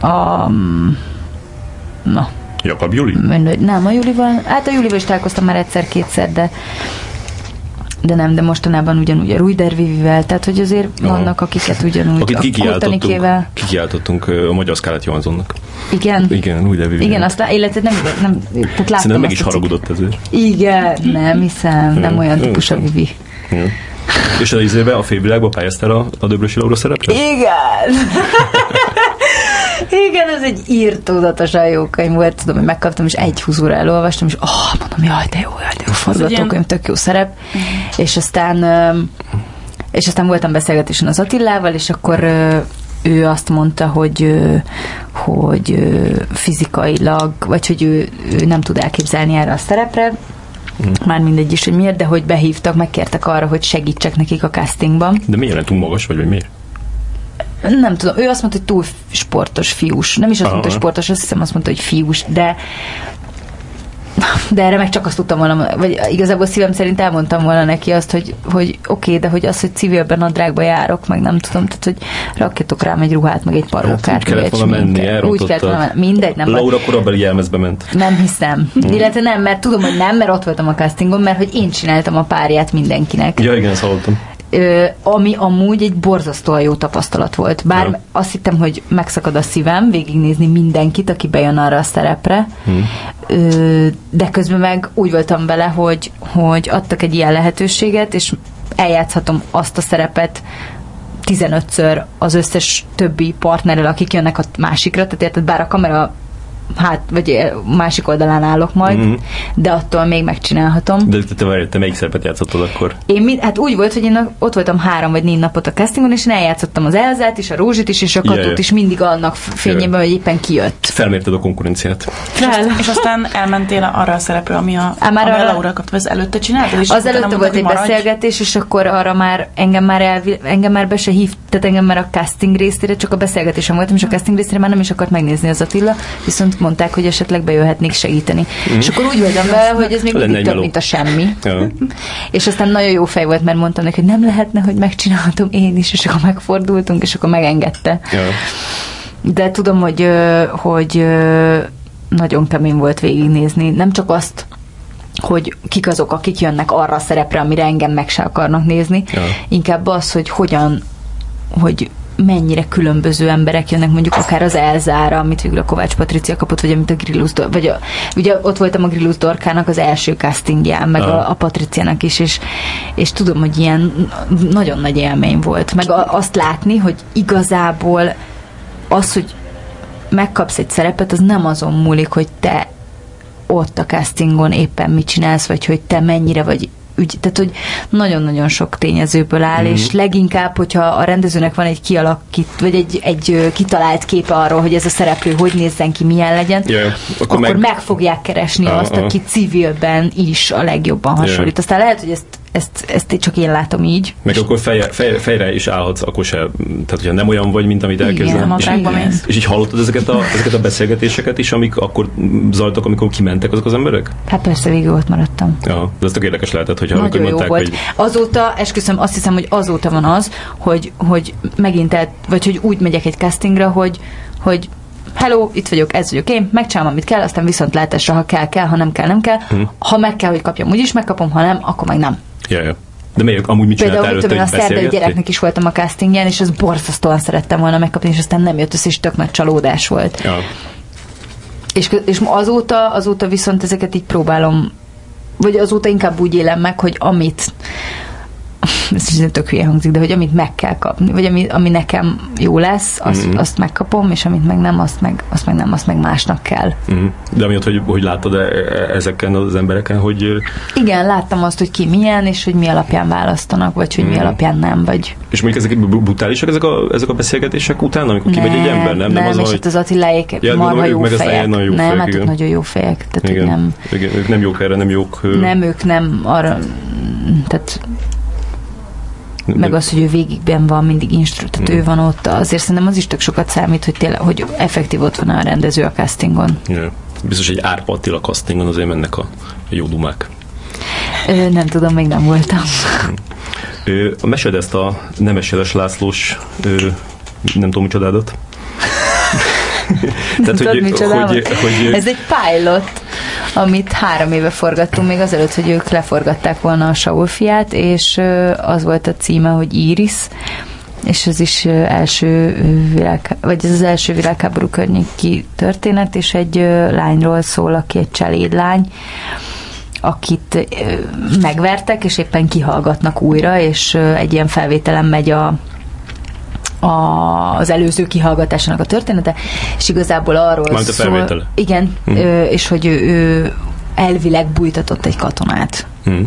B: A, mm, na,
A: Jakab Juli?
B: nem a Julival, hát a Julival is találkoztam már egyszer-kétszer, de de nem, de mostanában ugyanúgy a Ruider Vivivel, tehát hogy azért
A: Aha.
B: vannak, akiket ugyanúgy
A: Akit kikiáltottunk,
B: Kultanikével.
A: kikiáltottunk a magyar Scarlett Johanssonnak.
B: Igen.
A: Igen, úgy de
B: Igen, azt lá- illetve nem, nem tehát láttam
A: Szerintem meg is haragudott ezért.
B: Igen, nem hiszem, nem
A: Jó,
B: olyan típus a. Vivi.
A: Ja. És az izébe, a félvilágban pályáztál a, a Döbrösi Laura szerepre?
B: Igen! <laughs> Igen, ez egy írtózatosan jó könyv volt, tudom, hogy megkaptam, és egy húzóra elolvastam, és ah, oh, mondom, jaj, de jó, jaj, de jó, forgatókönyv, tök jó szerep. És aztán és aztán voltam beszélgetésen az Attilával, és akkor ő azt mondta, hogy hogy fizikailag, vagy hogy ő, ő nem tud elképzelni erre a szerepre, már mindegy is, hogy miért, de hogy behívtak, megkértek arra, hogy segítsek nekik a castingban.
A: De miért nem túl magas vagy, vagy miért?
B: Nem tudom, ő azt mondta, hogy túl sportos fiús. Nem is azt mondta, hogy sportos, azt hiszem azt mondta, hogy fiús, de de erre meg csak azt tudtam volna, vagy igazából szívem szerint elmondtam volna neki azt, hogy, hogy oké, okay, de hogy az, hogy civilben nadrágba járok, meg nem tudom, tehát hogy rakjatok rám egy ruhát, meg egy parókát,
A: Hát, úgy kellett volna menni.
B: Úgy kellett volna menni. Mindegy, nem.
A: Laura korabeli jelmezbe ment.
B: Nem hiszem. Illetve nem, mert tudom, hogy nem, mert ott voltam a castingon, mert hogy én csináltam a párját mindenkinek.
A: Ja, igen.
B: Ö, ami amúgy egy borzasztóan jó tapasztalat volt. Bár
A: Ja.
B: azt hittem, hogy megszakad a szívem végignézni mindenkit, aki bejön arra a szerepre,
A: Hmm.
B: de közben meg úgy voltam vele, hogy, hogy adtak egy ilyen lehetőséget, és eljátszhatom azt a szerepet 15-ször az összes többi partnerrel, akik jönnek a másikra, tehát érted, bár a kamera hát, vagy másik oldalán állok majd,
A: Mhm.
B: de attól még megcsinálhatom.
A: De te, te, várj, te melyik szerepet játszottad akkor?
B: Én mind, hát úgy volt, hogy én ott voltam három vagy négy napot a castingon, és én eljátszottam az Elzát is, a Rózsit is, és a
A: Ja,
B: Katót
A: ja.
B: is mindig annak fényében, hogy éppen kijött.
A: Felmérted a konkurenciát.
B: Fel.
C: És aztán elmentél arra a szerepre, ami a,
B: Á, már
C: ami a Laura kapta, az előtte csináltad? És
B: Az előtte volt egy
C: maradj?
B: beszélgetés, és akkor arra már engem már, elvi, engem már be se hív, tehát engem már a casting részére, csak a beszélgetésen voltam, és a casting részére már nem is akart megnézni az Attila, viszont mondták, hogy esetleg bejöhetnék segíteni. És akkor úgy voltam vele, hogy ez még
A: Lenne
B: mindig több,
A: meló.
B: mint a semmi.
A: Ja. <laughs>
B: És aztán nagyon jó fej volt, mert mondtam neki, hogy nem lehetne, hogy megcsinálhatom én is, és akkor megfordultunk, és akkor megengedte.
A: Ja.
B: De tudom, hogy, hogy nagyon kemény volt végignézni. Nem csak azt, hogy kik azok, akik jönnek arra a szerepre, amire engem meg se akarnak nézni,
A: Ja.
B: inkább az, hogy hogyan, hogy mennyire különböző emberek jönnek, mondjuk akár az Elzára, amit végül a Kovács Patricia kapott, vagy amit a Grillus, vagy a, ugye ott voltam a Grillus Dorkának az első castingján, meg a, a Patriciának is, és, és tudom, hogy ilyen nagyon nagy élmény volt. Meg a, azt látni, hogy igazából az, hogy megkapsz egy szerepet, az nem azon múlik, hogy te ott a castingon éppen mit csinálsz, vagy hogy te mennyire vagy ügy, tehát hogy nagyon-nagyon sok tényezőből áll, mm. és leginkább, hogyha a rendezőnek van egy kialakít, vagy egy, egy kitalált képe arról, hogy ez a szereplő hogy nézzen ki, milyen legyen,
A: ja.
B: akkor, akkor meg... meg fogják keresni
A: Ah,
B: azt, aki civilben is a legjobban hasonlít.
A: Ja.
B: Aztán lehet, hogy ezt, ezt, ezt csak én látom így.
A: Meg akkor feje, feje, fejre is állhatsz, akkor se, tehát hogyha nem olyan vagy, mint amit
B: a
A: és,
C: mész.
A: és így hallottad ezeket a, ezeket a beszélgetéseket is, amik akkor zajlottak, amikor kimentek azok az emberek?
B: Hát persze végig ott maradtam.
A: Ja, de ez tök érdekes lehetett, hogyha amikor
B: Nagyon jó
A: mondták,
B: volt.
A: hogy
B: Azóta, esküszöm, azt hiszem, hogy azóta van az, hogy, hogy megint el, vagy hogy úgy megyek egy castingra, hogy, hogy hello, itt vagyok, ez vagyok én, megcsinálom, amit kell, aztán viszont látásra, ha kell, kell, ha nem kell, nem kell.
A: Hm.
B: Ha meg kell, hogy kapjam, úgyis megkapom, ha nem, akkor meg nem.
A: Ja, ja. De melyik, amúgy mit
B: Például
A: előtte,
B: tudom, a szerdai gyereknek is voltam a castingjen, és az borzasztóan szerettem volna megkapni, és aztán nem jött össze, és tök nagy csalódás volt.
A: Ja.
B: És, és azóta, azóta viszont ezeket így próbálom, vagy azóta inkább úgy élem meg, hogy amit ez tök hülye hangzik, de hogy amit meg kell kapni, vagy ami, ami nekem jó lesz, azt, mm. azt megkapom, és amit meg nem, azt meg, azt meg nem, azt meg másnak kell.
A: Mhm. De amiatt, hogy, hogy láttad e- e- ezeken az embereken, hogy
B: Igen, láttam azt, hogy ki milyen, és hogy mi alapján választanak, vagy hogy mi
A: Mhm.
B: alapján nem, vagy
A: és mondjuk ezek br- brutálisak ezek a, ezek a beszélgetések után, amikor kimegy egy ember, nem?
B: Nem,
A: az,
B: és
A: hogy...
B: hát az Attiláék
A: Ja,
B: marha jó
A: meg
B: fejek.
A: nagyon jó
B: nem,
A: fejek,
B: hát
A: igen.
B: nagyon jó fejek. Tehát,
A: igen,
B: nem,
A: igen, ők nem jók erre, nem jók.
B: nem, ők nem arra, tehát meg az, hogy ő végigben van, mindig instru, tehát
A: Mm.
B: ő van ott, azért szerintem az is tök sokat számít, hogy tényleg, hogy effektív ott van a rendező a castingon.
A: Ja. Biztos egy Árpa Attila castingon azért mennek a jó dumák.
B: Ö, nem tudom, még nem voltam.
A: Ö, Meséld ezt a Nemeseles Lászlós ö, nem tudom micsodádat.
B: Nem tudod, micsodámat?
A: hogy, hogy,
B: Ez egy pilot, amit három éve forgattunk, még azelőtt, hogy ők leforgatták volna a Saul fiát, és az volt a címe, hogy Iris, és ez is első világ, vagy ez az első világháború környéki történet, és egy lányról szól, aki egy cselédlány, akit megvertek, és éppen kihallgatnak újra, és egy ilyen felvételen megy a, az előző kihallgatásának a története, és igazából arról
A: a
B: szól...
A: felvétele.
B: Igen,
A: Mhm.
B: ö, és hogy ő, ő elvileg bújtatott egy katonát,
A: hm.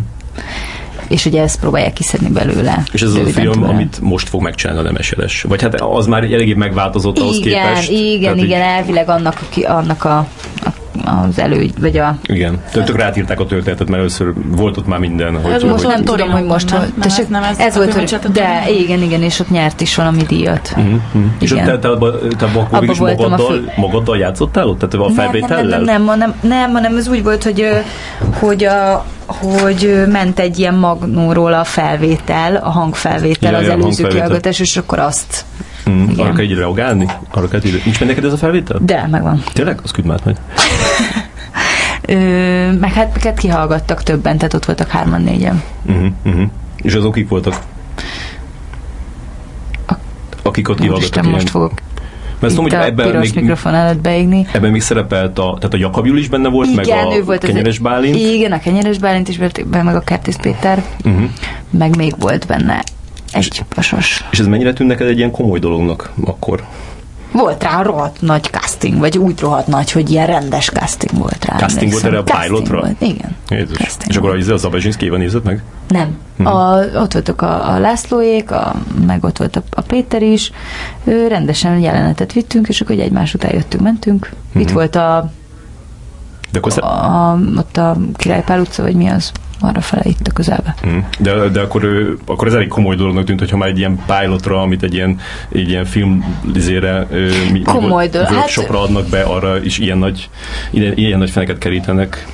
B: és ugye ezt próbálják kiszedni belőle.
A: És ez az a film,
B: tőle.
A: amit most fog megcsinálni a Nemeseles. Vagy hát az már eléggé megváltozott ahhoz
B: igen,
A: képest.
B: Igen,
A: Tehát,
B: igen,
A: hogy-
B: elvileg annak, aki, annak a, a, az elő, vagy a
A: Igen. Tök, tök rátírták a történetet, mert először volt ott már minden. Hogy,
C: Ez
B: most
A: hogy,
B: nem tudom, hogy most
C: nem?
B: hogy-
C: Nem,
B: tessék,
C: ez nem ez-
B: ez
C: a
B: volt, hogy, de igen, igen, és ott nyert is valami díjat.
A: Mhm, mhm. És ott te, te, abba, te abba akkor
B: Abba
A: végül is
B: voltam a
A: magaddal, magaddal játszottál ott? Tehát a felvétellel?
B: Nem, nem, nem, nem, nem, hanem ez úgy volt, hogy, hogy, a, hogy ment egy ilyen magnóról a felvétel, a hangfelvétel,
A: Ja,
B: az
A: ja,
B: előző kihallgatás, és akkor azt.
A: Mm,
B: Igen.
A: arra kell így reagálni? Arra kell így... Nincs meg neked ez a felvétel?
B: De, megvan.
A: Tényleg? Az küld majd. <laughs>
B: Ö, meg hát minket kihallgattak többen, tehát ott voltak hárman, négyen.
A: Uh-huh, uh-huh. És azok kik voltak?
B: A-
A: Akik ott kihallgattak
B: most fogok
A: Mert azt
B: itt
A: tudom, hogy
B: a
A: ebben
B: piros
A: még,
B: mikrofon előtt beégni.
A: ebben még szerepelt a, tehát a Jakab Júli is benne volt, meg
B: Igen,
A: a
B: ő volt az-
A: Kenyeres Bálint.
B: Igen, a Kenyeres Bálint is benne, meg a Kertész Péter,
A: Uh-huh.
B: meg még volt benne egy pasos.
A: És ez mennyire tűnt neked egy ilyen komoly dolognak akkor?
B: Volt rá rohadt nagy casting, vagy úgy rohadt nagy, hogy ilyen rendes casting volt rá.
A: Casting volt erre a pilotra?
B: Volt, igen.
A: Jézus.
B: Casting
A: És akkor
B: volt.
A: az, az Zabezsinszki Éva nézett meg?
B: Nem.
A: Mhm.
B: A, ott voltak a, a Lászlóék, a, meg ott volt a, a Péter is. Ő, rendesen jelenetet vittünk, és akkor egymás után jöttünk, mentünk. Itt
A: Mhm.
B: volt a,
A: De akkor szer-
B: a, ott a Királypál utca, vagy mi az? Arra fele itt a közelbe.
A: Mm. De, de akkor, ő- akkor ez elég komoly dolognak tűnt, hogyha már egy ilyen pilotra, amit egy ilyen, egy ilyen film izére, mi,
B: Komoly dolog. Hát-
A: workshopra adnak be, arra is ilyen nagy, ilyen, ilyen nagy feneket kerítenek.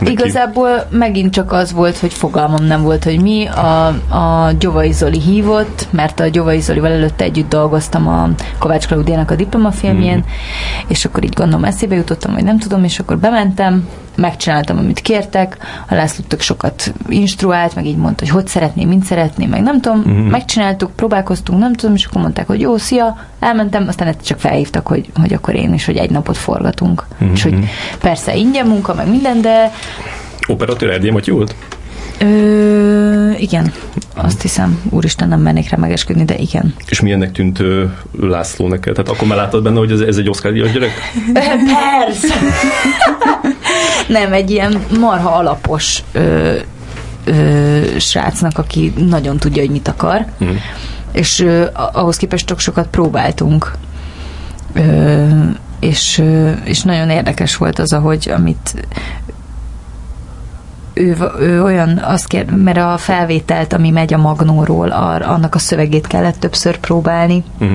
A: neki?
B: Igazából megint csak az volt, hogy fogalmam nem volt, hogy mi. A, a Gyovai Zoli hívott, mert a Gyovai Zolival előtte együtt dolgoztam a Kovács Klaudiának a diplomafilmjén,
A: Mhm.
B: és akkor így gondolom eszébe jutottam, vagy nem tudom, és akkor bementem, megcsináltam, amit kértek, a László tök sokat instruált, meg így mondta, hogy hogy szeretném, mint szeretném, meg nem tudom,
A: Mhm.
B: megcsináltuk, próbálkoztunk, nem tudom, és akkor mondták, hogy jó, szia, elmentem, aztán egyszer csak felhívtak, hogy, hogy akkor én is, hogy egy napot forgatunk,
A: Mhm.
B: és hogy persze ingyen munka, meg minden, de
A: Operatőr Erdély Matyi volt?
B: Ö, igen, azt hiszem, úristen, nem mennék rá megesküdni, de igen.
A: És milyennek tűnt ö, László neked? Tehát akkor már láttad benne, hogy ez, ez egy Oscar díjas gyerek? <laughs>
B: Persze! Nem, egy ilyen marha alapos ö, ö, srácnak, aki nagyon tudja, hogy mit akar,
A: Mhm.
B: és ö, a- ahhoz képest tök sokat próbáltunk. Ö, és, és nagyon érdekes volt az, ahogy amit ő, ő olyan, azt kér, mert a felvételt, ami megy a Magnóról, ar, annak a szövegét kellett többször próbálni,
A: Mhm.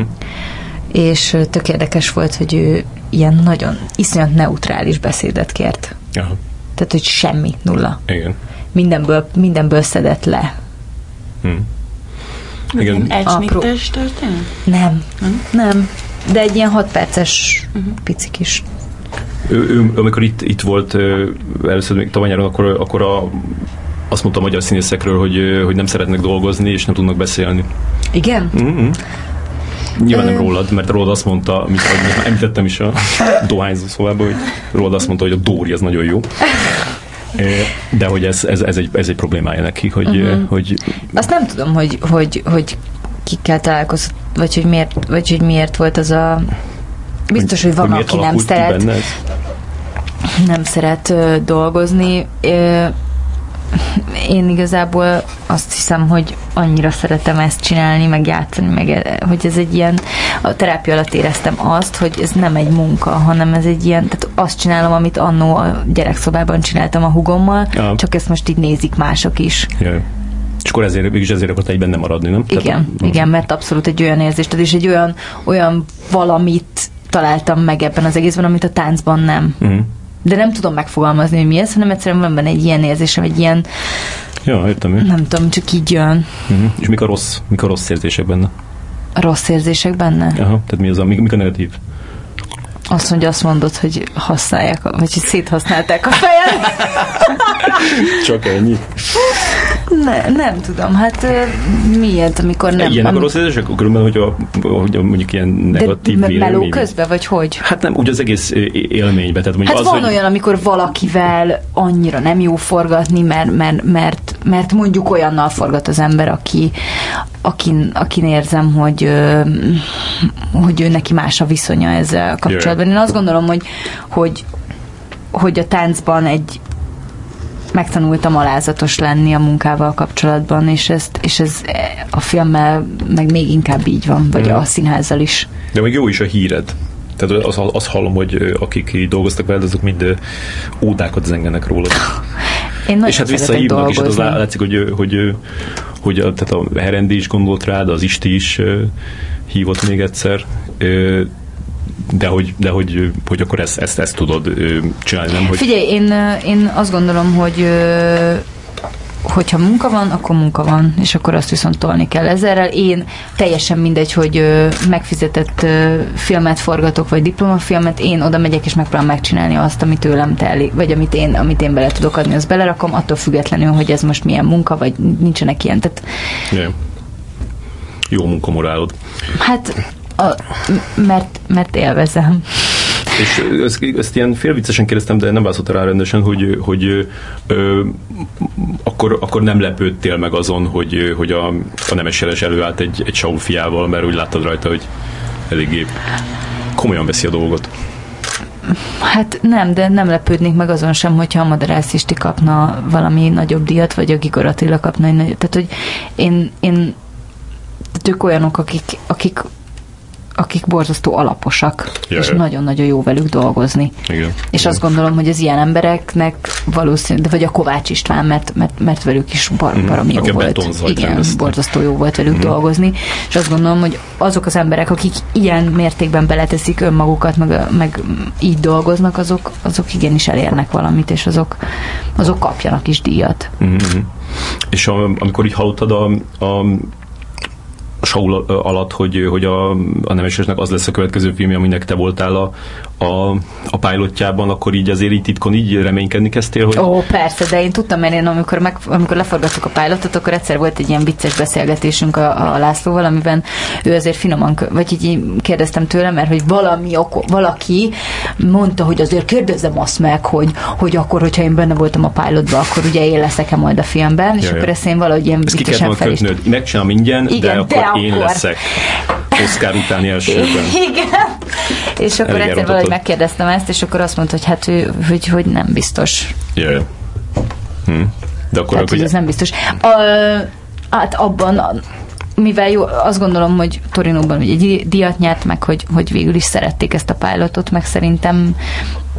B: és tök érdekes volt, hogy ő ilyen nagyon iszonyat neutrális beszédet kért.
A: Aha,
B: Tehát, hogy semmi, nulla.
A: igen.
B: Mindenből, mindenből szedett le.
A: Mhm. Igen.
C: Elcsnittes történet?
B: Nem, nem. De egy ilyen 6 perces pici kis.
A: Ő, ő, amikor itt, itt volt először még tavaly nyáron, akkor, akkor a, azt mondta a magyar színészekről, hogy, hogy nem szeretnek dolgozni, és nem tudnak beszélni.
B: Igen?
A: Mm-hmm. Nyilván nem rólad, mert rólad azt mondta, mint ahogy említettem is a dohányzó szobában, hogy rólad azt mondta, hogy a Dóri az nagyon jó. De hogy ez, ez, ez, egy, ez egy problémája neki, hogy, uh-huh. hogy
B: Azt nem tudom, hogy, hogy, hogy kikkel találkozott, vagy hogy miért, vagy hogy miért volt az a... Biztos, hogy van,
A: miért
B: aki nem szeret, nem szeret dolgozni. Én igazából azt hiszem, hogy annyira szeretem ezt csinálni, meg játszani, meg hogy ez egy ilyen, a terápia alatt éreztem azt, hogy ez nem egy munka, hanem ez egy ilyen, tehát azt csinálom, amit annó a gyerekszobában csináltam a hugommal,
A: Ja.
B: csak ezt most így nézik mások is.
A: Jaj. És akkor ezért, mégis ezért akart egy benne maradni, nem?
B: Igen, igen, mert abszolút egy olyan érzést és egy olyan, olyan valamit találtam meg ebben az egészben, amit a táncban nem.
A: Uh-huh.
B: De nem tudom megfogalmazni, hogy mi ez, hanem egyszerűen van benne egy ilyen érzésem, egy ilyen,
A: Ja, értem. én.
B: nem tudom, csak így jön
A: Uh-huh. És mik a rossz, mik a rossz érzések benne?
B: a rossz érzések benne.
A: Aha, tehát mi az a, mik, mik a negatív?
B: Azt mondja, azt mondod, hogy használják, vagy hogy széthasználták a fejem. <laughs>
A: Csak ennyi.
B: Ne, nem tudom, hát miért, amikor nem...
A: Ilyenek a
B: am-
A: rossz érzések? Különben, hogy, a, hogy a, mondjuk ilyen
B: de
A: negatív
B: me- meló közben, vagy hogy?
A: Hát nem, úgy az egész ö, élményben. Tehát mondjuk
B: Hát
A: az,
B: van
A: hogy,
B: olyan, amikor valakivel annyira nem jó forgatni, mert, mert, mert, mert mondjuk olyannal forgat az ember, aki, akin, akin érzem, hogy, hogy ő neki más a viszonya ezzel kapcsolatban. Én azt gondolom, hogy, hogy, hogy a táncban egy megtanultam alázatos lenni a munkával kapcsolatban, és, ezt, és ez a filmmel meg még inkább így van, vagy
A: Mhm.
B: a színházzal is.
A: De még jó is a híred. Tehát azt, azt hallom, hogy akik így dolgoztak veled, azok mind ódákat zengenek rólad. <laughs>
B: Én nagyon
A: és hát visszahívnak, és hát az látszik, hogy, hogy, hogy a, tehát a Herendi is gondolt rád, az Isti is hívott még egyszer, de hogy, de hogy, hogy akkor ezt, ezt, ezt tudod csinálni, nem? Hogy,
B: Figyelj, én, én azt gondolom, hogy hogyha munka van, akkor munka van, és akkor azt viszont tolni kell ezerrel. Én teljesen mindegy, hogy megfizetett filmet forgatok, vagy diplomafilmet, én oda megyek, és megpróbálom megcsinálni azt, amit tőlem telik, vagy amit én, amit én bele tudok adni, azt belerakom, attól függetlenül, hogy ez most milyen munka, vagy nincsenek ilyen. Tehát,
A: ja. Jó munkamorálod.
B: hát, a, mert, mert élvezem.
A: És ezt, ezt ilyen félviccesen kérdeztem, de nem válaszolta rá rendesen, hogy, hogy ö, akkor, akkor nem lepődtél meg azon, hogy, hogy a, a nemes jeles előállt egy, egy Saul fiával, mert úgy láttad rajta, hogy eléggé komolyan veszi a dolgot.
B: Hát nem, de nem lepődnék meg azon sem, hogyha a Madarász kapna valami nagyobb díjat, vagy a Gigor Attila kapna egy nagyobb. Tehát, hogy én, én tehát ők olyanok, akik, akik akik borzasztó alaposak,
A: Ja,
B: és nagyon-nagyon jó velük dolgozni.
A: Igen.
B: És
A: Igen.
B: azt gondolom, hogy az ilyen embereknek valószínűleg, vagy a Kovács István, mert, mert, mert velük is bar,
A: Mhm.
B: baromi jó
A: Aki a
B: volt. Igen,
A: rendezte.
B: borzasztó jó volt velük
A: Mhm.
B: dolgozni. És azt gondolom, hogy azok az emberek, akik ilyen mértékben beleteszik önmagukat, meg, meg így dolgoznak, azok, azok igenis elérnek valamit, és azok, azok kapjanak is díjat.
A: Mhm. És a, amikor így hallottad a, a show alatt, hogy, hogy a, a Nemesesnek az lesz a következő filmje, aminek te voltál a, a, a pilotjában, akkor így azért így titkon így reménykedni kezdtél, hogy
B: Ó, persze, de én tudtam, mert én amikor, meg, amikor leforgattuk a pilotot, akkor egyszer volt egy ilyen vicces beszélgetésünk a, a Lászlóval, amiben ő azért finoman, vagy így kérdeztem tőle, mert hogy valami, oko, valaki mondta, hogy azért kérdezzem azt meg, hogy, hogy akkor, hogyha én benne voltam a pilotban, akkor ugye én leszek-e majd a filmben, és
A: Ja, ja.
B: akkor ezt én valahogy ilyen viccesen fel is
A: megcsinálom ingyen,
B: Igen,
A: de akkor
B: de
A: én
B: akkor.
A: leszek Oscar utáni elsőben. <laughs>
B: Igen. És akkor
A: Elég
B: egyszer valahogy megkérdeztem ezt, és akkor azt mondta, hogy hát ő, hogy, hogy nem biztos.
A: Jaj. Hm. De akkor,
B: Tehát, hogy ez nem biztos. A, hát abban, a- mivel jó, azt gondolom, hogy Torinóban ugye egy díjat nyert meg, hogy, hogy végül is szerették ezt a pilotot, meg szerintem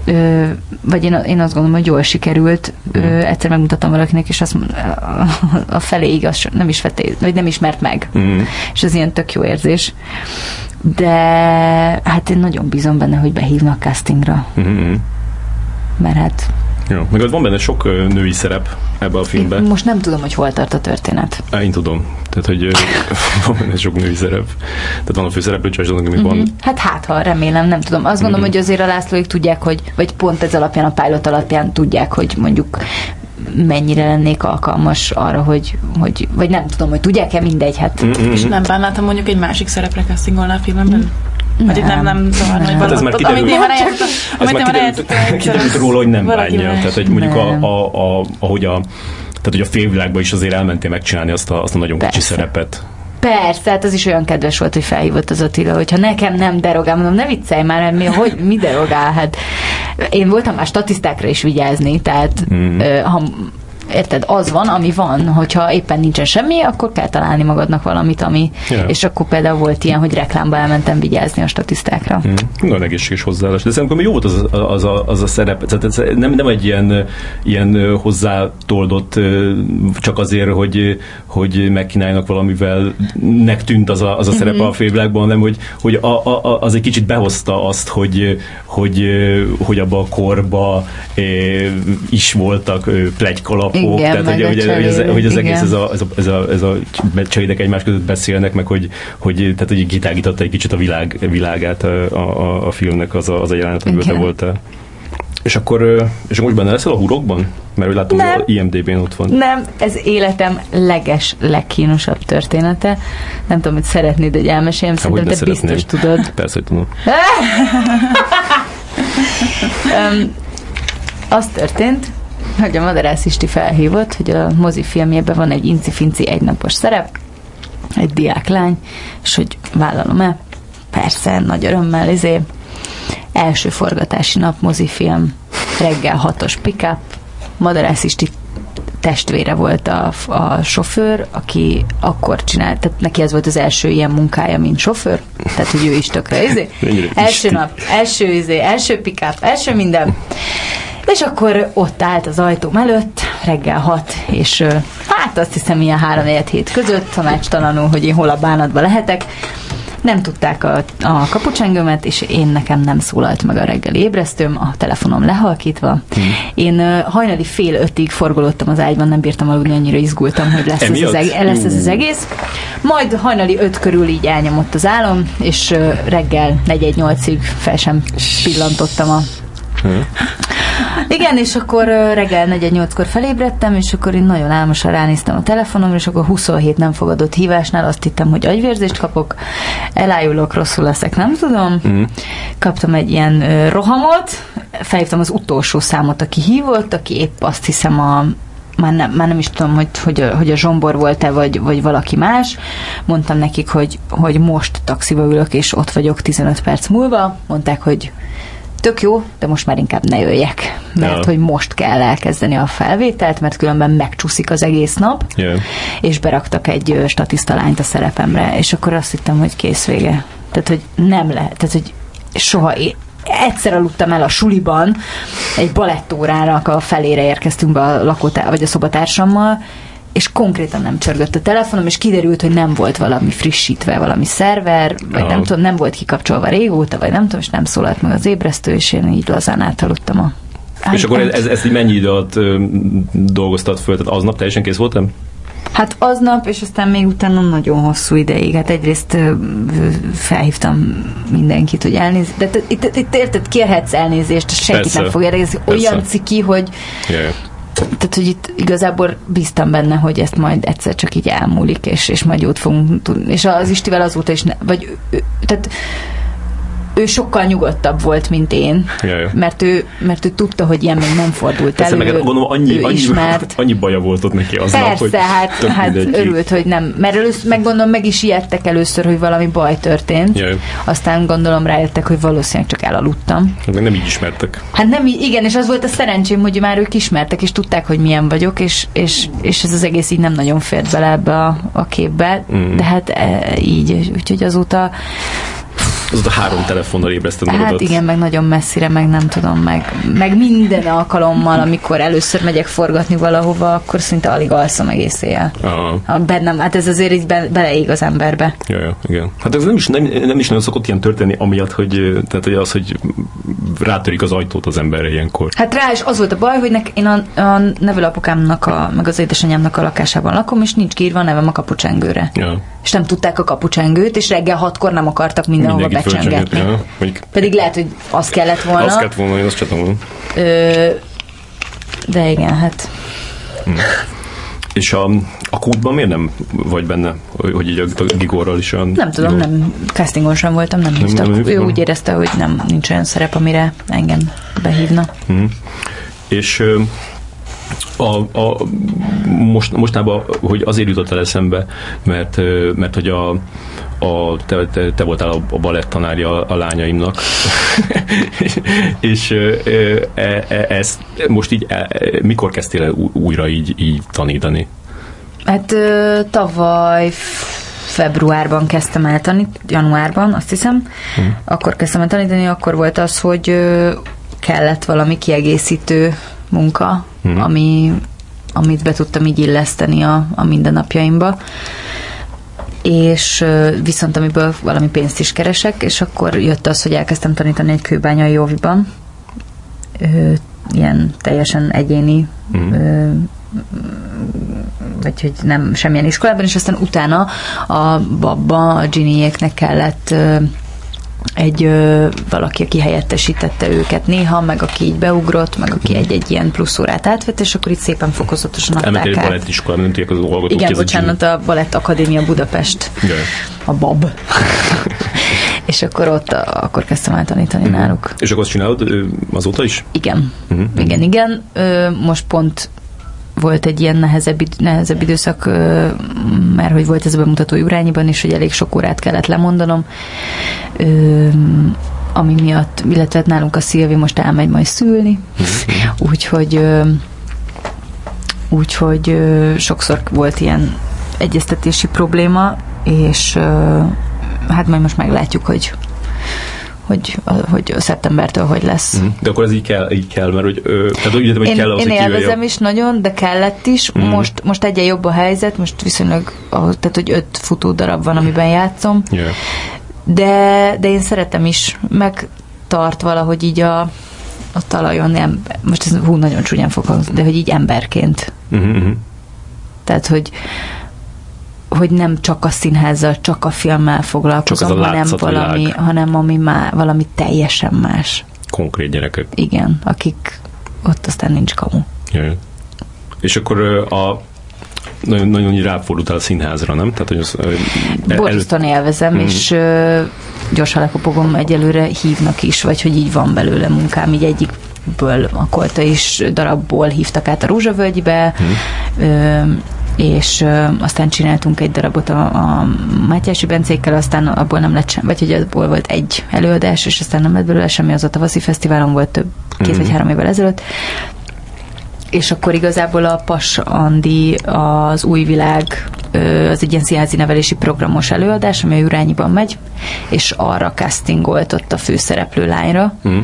B: ö, vagy én, én azt gondolom, hogy jól sikerült. Ö, egyszer megmutattam valakinek, és azt a, a feléig az so- nem is vetté, vagy nem ismert meg.
A: Mhm.
B: És ez ilyen tök jó érzés. De hát én nagyon bízom benne, hogy behívnak castingra,
A: Mhm.
B: mert hát
A: Jó. Meg ott van benne sok női szerep ebbe a filmben.
B: most nem tudom, hogy hol tart a történet.
A: Á, én tudom. Tehát, hogy <laughs> van benne sok női szerep. Tehát van a főszereplő Donovan, ami van.
B: Hát hát, ha remélem, nem tudom. Azt gondolom,
A: Mhm.
B: hogy azért a Lászlóik tudják, hogy, vagy pont ez alapján, a pilot alapján tudják, hogy mondjuk mennyire lennék alkalmas arra, hogy, hogy vagy nem tudom, hogy tudják-e mindegy, hát
A: Mhm.
C: És nem bánnáltam mondjuk egy másik szerepre castingolna a filmben? Vagy itt nem, nem zavarna, hogy
B: Nem.
A: Hát ez már kiderült.
C: Amit már eljátszottam,
A: Ez
C: amit
A: már kiderült, kiderült róla, hogy nem bánja. Tehát, hogy mondjuk a,
B: Nem.
A: a, a, ahogy a tehát, hogy a félvilágban is azért elmentél megcsinálni azt a, azt a nagyon kicsi
B: Persze.
A: szerepet.
B: Persze, hát az is olyan kedves volt, hogy felhívott az Attila, hogyha nekem nem derogál, mondom, ne viccelj már, mert mi, hogy, mi derogál, hát én voltam már statisztákra is vigyázni, tehát ö, ha Érted, az van, ami van, hogyha éppen nincsen semmi, akkor kell találni magadnak valamit, ami,
A: Ja.
B: és akkor például volt ilyen, hogy reklámba elmentem vigyázni a statisztákra.
A: Mm. Nagyon egészséges hozzáállás. De szerintem jó volt az, az, a, az a szerep. Tehát ez nem, nem egy ilyen, ilyen hozzátoldott csak azért, hogy, hogy megkínáljanak valamivel nek tűnt az a, az a szerep a félvilágban, hanem hogy, hogy a, a, az egy kicsit behozta azt, hogy, hogy, hogy abba a korba is voltak ö, plegykalapok.
B: Igen,
A: Tehát, hogy, hogy, hogy, ez, hogy az egész ez a, ez a, ez a, ez a cserédek egymás között beszélnek, meg hogy, hogy, tehát, hogy kitágította egy kicsit a világ, világát a, a, a filmnek az a, az a jelenet, amiben te voltál. És akkor, és most benne leszel a hurokban? Mert hogy láttam,
B: Nem.
A: hogy IMDB-n ott van.
B: Nem, ez életem leges, legkínosabb története. Nem tudom, hogy szeretnéd, hogy elmeséljem, szerintem te biztos
A: szeretném.
B: tudod. <laughs>
A: Persze, hogy tudom. <laughs>
B: Um, az történt, hogy a Madarász Isti felhívott, hogy a mozifilmjében van egy incifinci egynapos szerep, egy diáklány, és hogy vállalom-e? Persze, nagy örömmel, izé. Első forgatási nap mozifilm, reggel hatos pick-up, Madarász Isti testvére volt a, a sofőr, aki akkor csinált, tehát neki ez volt az első ilyen munkája, mint sofőr, tehát hogy ő is tökre, izé. Első nap, első izé, első pick-up, első minden. És akkor ott állt az ajtóm előtt, reggel hat, és ö, hát azt hiszem ilyen három hét között tanácstalanul, hogy én hol a bánatba lehetek. Nem tudták a, a kapucsengőmet, és én nekem nem szólalt meg a reggeli ébresztőm, a telefonom lehalkítva. Én ö, hajnali fél ötig forgolódtam az ágyban, nem bírtam aludni, annyira izgultam, hogy lesz, ez az, eg- lesz ez az egész. Majd hajnali öt körül így elnyomott az álom, és reggel 4-8-ig fel sem pillantottam a igen, és akkor reggel 4-8-kor felébredtem, és akkor én nagyon álmosan ránéztem a telefonom, és akkor 27 nem fogadott hívásnál azt hittem, hogy agyvérzést kapok, elájulok, rosszul leszek, nem tudom.
A: Mhm.
B: Kaptam egy ilyen rohamot, felhívtam az utolsó számot, aki hívott, aki épp azt hiszem a már nem, már nem is tudom, hogy, hogy, a, hogy a Zsombor volt-e, vagy, vagy valaki más. Mondtam nekik, hogy, hogy most taxiba ülök, és ott vagyok 15 perc múlva. Mondták, hogy tök jó, de most már inkább ne jöjjek, mert
A: Ja.
B: hogy most kell elkezdeni a felvételt, mert különben megcsúszik az egész nap,
A: Yeah.
B: és beraktak egy ö, statisztalányt a szerepemre, és akkor azt hittem, hogy kész vége. Tehát, hogy nem lehet, tehát, hogy soha é- egyszer aludtam el a suliban, egy balettórának a felére érkeztünk be a lakótá, vagy a szobatársammal, és konkrétan nem csörgött a telefonom, és kiderült, hogy nem volt valami frissítve, valami szerver, vagy
A: Aha.
B: nem tudom, nem volt kikapcsolva régóta, vagy nem tudom, és nem szólalt meg az ébresztő, és én így lazán átaludtam a
A: És akkor ez, ez, így mennyi idő alatt ö, dolgoztad föl? Tehát aznap teljesen kész voltam?
B: Hát aznap, és aztán még utána nagyon hosszú ideig. Hát egyrészt felhívtam mindenkit, hogy elnéz. De itt, itt, itt érted, kérhetsz elnézést, senkit
A: Persze.
B: nem fog érdekezni. Olyan ciki, hogy
A: Jaj.
B: Tehát, hogy itt igazából bíztam benne, hogy ezt majd egyszer csak így elmúlik, és, és majd jót fogunk tudni. És az Istivel azóta is, ne, vagy tehát ő sokkal nyugodtabb volt, mint én,
A: Jaj.
B: mert ő, mert ő tudta, hogy ilyen még nem fordult
A: Persze,
B: elő.
A: meg hát gondolom annyi, annyi,
B: ismert.
A: annyi baja volt ott neki aznap,
B: Persze,
A: hogy
B: hát, hát örült, hogy nem. Mert először, meg gondolom, meg is ijedtek először, hogy valami baj történt.
A: Jaj.
B: Aztán gondolom rájöttek, hogy valószínűleg csak elaludtam.
A: Hát meg nem így ismertek.
B: Hát nem, igen, és az volt a szerencsém, hogy már ők ismertek, és tudták, hogy milyen vagyok, és, és, és ez az egész így nem nagyon fért bele ebbe a, a képbe,
A: Mm.
B: de hát e, így, úgyhogy azóta,
A: Az a három telefonnal ébreszted
B: hát
A: magadat.
B: igen, meg nagyon messzire, meg nem tudom, meg, meg minden alkalommal, amikor először megyek forgatni valahova, akkor szinte alig alszom egész éjjel.
A: Aha.
B: Ha bennem, hát ez azért így be, beleég az emberbe.
A: Ja, ja, igen. Hát ez nem is, nem, nem is nagyon szokott ilyen történni, amiatt, hogy, tehát, hogy az, hogy rátörik az ajtót az emberre ilyenkor.
B: Hát rá is az volt a baj, hogy nek, én a, a nevelőapukámnak, a, meg az édesanyámnak a lakásában lakom, és nincs kiírva a nevem a kapucsengőre.
A: Ja.
B: És nem tudták a kapucsengőt, és reggel hatkor nem akartak mindenhova
A: Mindenki
B: becsengetni.
A: fölcsengett. Ja, mondjuk
B: Pedig lehet, hogy az kellett volna.
A: azt kellett volna, én azt volna.
B: Ö, de igen, hát
A: És a, a kútban miért nem vagy benne, hogy hogy így a, Gigorral is olyan...
B: nem tudom, nem castingon sem voltam, nem hívtak.
A: nem
B: ő
A: hívtak?
B: úgy érezte, hogy nem nincs olyan szerep, amire engem behívna.
A: Mhm. És a, a, most, mostában, hogy azért jutott el eszembe, mert, mert hogy a, a, te, te, te voltál a, a balett tanárja a lányaimnak, <laughs> és ö, e, e, ezt most így, e, e, mikor kezdtél el újra így, így tanítani?
B: Hát tavaly februárban kezdtem el tanítani, januárban, azt hiszem. Hmm. Akkor kezdtem el tanítani, akkor volt az, hogy kellett valami kiegészítő munka, hmm. ami, amit be tudtam így illeszteni a, a mindennapjaimba. És viszont amiből valami pénzt is keresek, és akkor jött az, hogy elkezdtem tanítani egy kőbányai óviban, ilyen teljesen egyéni ö, vagy hogy nem semmilyen iskolában, és aztán utána a babba, a Ginnyéknek kellett egy ö, valaki, aki helyettesítette őket néha, meg aki így beugrott, meg aki egy-egy ilyen plusz órát átvett, és akkor itt szépen fokozatosan adták
A: Elmentél egy
B: át.
A: balettiskolában, nem tudják az hallgatók.
B: Igen, bocsánat, a Balett Akadémia Budapest,
A: Jaj.
B: a BAB. <laughs> és akkor ott akkor kezdtem el tanítani
A: Mhm.
B: náluk.
A: És akkor azt csinálod azóta is?
B: Igen,
A: Mhm.
B: igen, igen. Most pont volt egy ilyen nehezebb, nehezebb időszak, mert hogy volt ez a bemutató Jurányiban is, hogy elég sok órát kellett lemondanom, ami miatt, illetve hát nálunk a Szilvi most elmegy majd szülni, úgyhogy ö, úgyhogy ö, sokszor volt ilyen egyeztetési probléma, és hát majd most meglátjuk, hogy hogy, hogy szeptembertől hogy lesz.
A: Mhm. De akkor ez így kell, így kell mert hogy, tehát úgy értem, hogy
B: Én,
A: kell az,
B: én élvezem is nagyon, de kellett is.
A: Mhm.
B: Most, most egyre jobb a helyzet, most viszonylag, tehát hogy öt futó darab van, amiben játszom,
A: Yeah.
B: de, de én szeretem is, meg tart valahogy így a, a talajon, nem, most ez hú, nagyon csúnyán fog de hogy így emberként.
A: Uh-huh.
B: Tehát, hogy hogy nem csak a színházzal, csak a filmmel foglalkozom,
A: Csak
B: hanem valami, hanem ami má, valami teljesen más.
A: Konkrét gyerekek.
B: Igen, akik ott aztán nincs kamu.
A: Yeah. És akkor a nagyon, nagyon ráfordultál a színházra, nem? Tehát, hogy az, el-
B: Borzasztóan élvezem,
A: Mhm.
B: és ö, gyorsan lekopogom, egyelőre hívnak is, vagy hogy így van belőle munkám, így egyikből a kolta is darabból hívtak át a Rózsavölgybe,
A: Mhm.
B: És aztán csináltunk egy darabot a, a Mátyási Bencékkel, aztán abból nem lett sem, vagy hogy abból volt egy előadás, és aztán nem lett belőle semmi, az a tavaszi fesztiválon volt több, két
A: Mhm.
B: vagy három évvel ezelőtt, és akkor igazából a Pas Andi az új világ az egy ilyen színházi nevelési programos előadás, ami a Jurányiban megy, és arra castingolt ott a főszereplő lányra,
A: Mhm.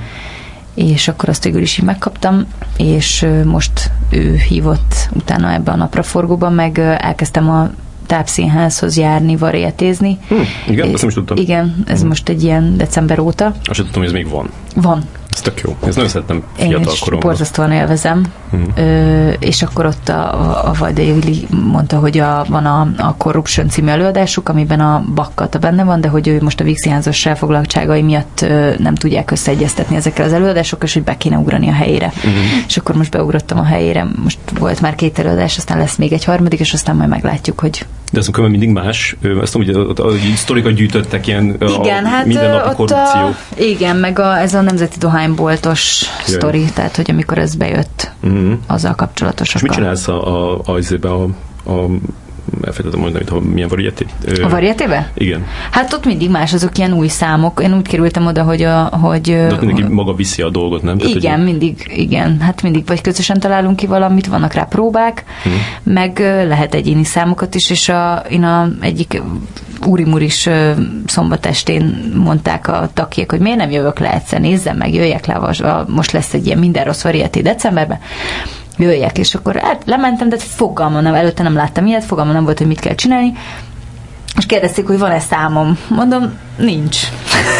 B: És akkor azt végül is így megkaptam, és most ő hívott utána ebbe a napraforgóban, meg elkezdtem a tápszínházhoz járni, varietézni.
A: Hm, igen, azt nem is tudtam.
B: Igen, ez most egy ilyen december óta.
A: Azt sem tudtam, hogy ez még van.
B: Van,
A: Ez tök jó. Ez nagyon szeretem
B: én
A: fiatal koromban.
B: borzasztóan élvezem.
A: Mhm.
B: Ö, és akkor ott a, a, a Vajda Júli mondta, hogy a, van a, a Corruption című előadásuk, amiben a Bakkata benne van, de hogy ő most a Vígszínházas elfoglaltságai miatt ö, nem tudják összeegyeztetni ezekkel az előadásokkal, és hogy be kéne ugrani a helyére.
A: Mhm.
B: És akkor most beugrottam a helyére, most volt már két előadás, aztán lesz még egy harmadik, és aztán majd meglátjuk, hogy
A: De ez akkor mindig más. Ezt tudom, hogy a, a, a sztorikat gyűjtöttek ilyen
B: Igen,
A: a
B: hát
A: mindennapi
B: ott
A: korrupció.
B: a, igen, meg a, ez a nemzeti dohányboltos
A: Jaj.
B: sztori, tehát hogy amikor ez bejött,
A: Mhm.
B: azzal kapcsolatosak.
A: És mit csinálsz a, a, a, a, a, a elfelejtettem mondani, hogy milyen varieté?
B: A varietébe?
A: Igen.
B: Hát ott mindig más, azok ilyen új számok. Én úgy kerültem oda, hogy a, hogy
A: De ott mindenki maga viszi a dolgot, nem? Tehát,
B: igen,
A: hogy-
B: mindig, igen, hát mindig vagy közösen találunk ki valamit, vannak rá próbák,
A: Mhm.
B: meg lehet egyéni számokat is, és a, én a egyik úrimuris ö, szombat estén mondták a takiek, hogy miért nem jövök le egyszer, nézzem meg, jöjjek le, most lesz egy ilyen minden rossz varieté decemberben, jöjjek, és akkor hát lementem, de fogalmam nem, előtte nem láttam ilyet, fogalmam nem volt, hogy mit kell csinálni, és kérdezték, hogy van-e számom. Mondom, nincs.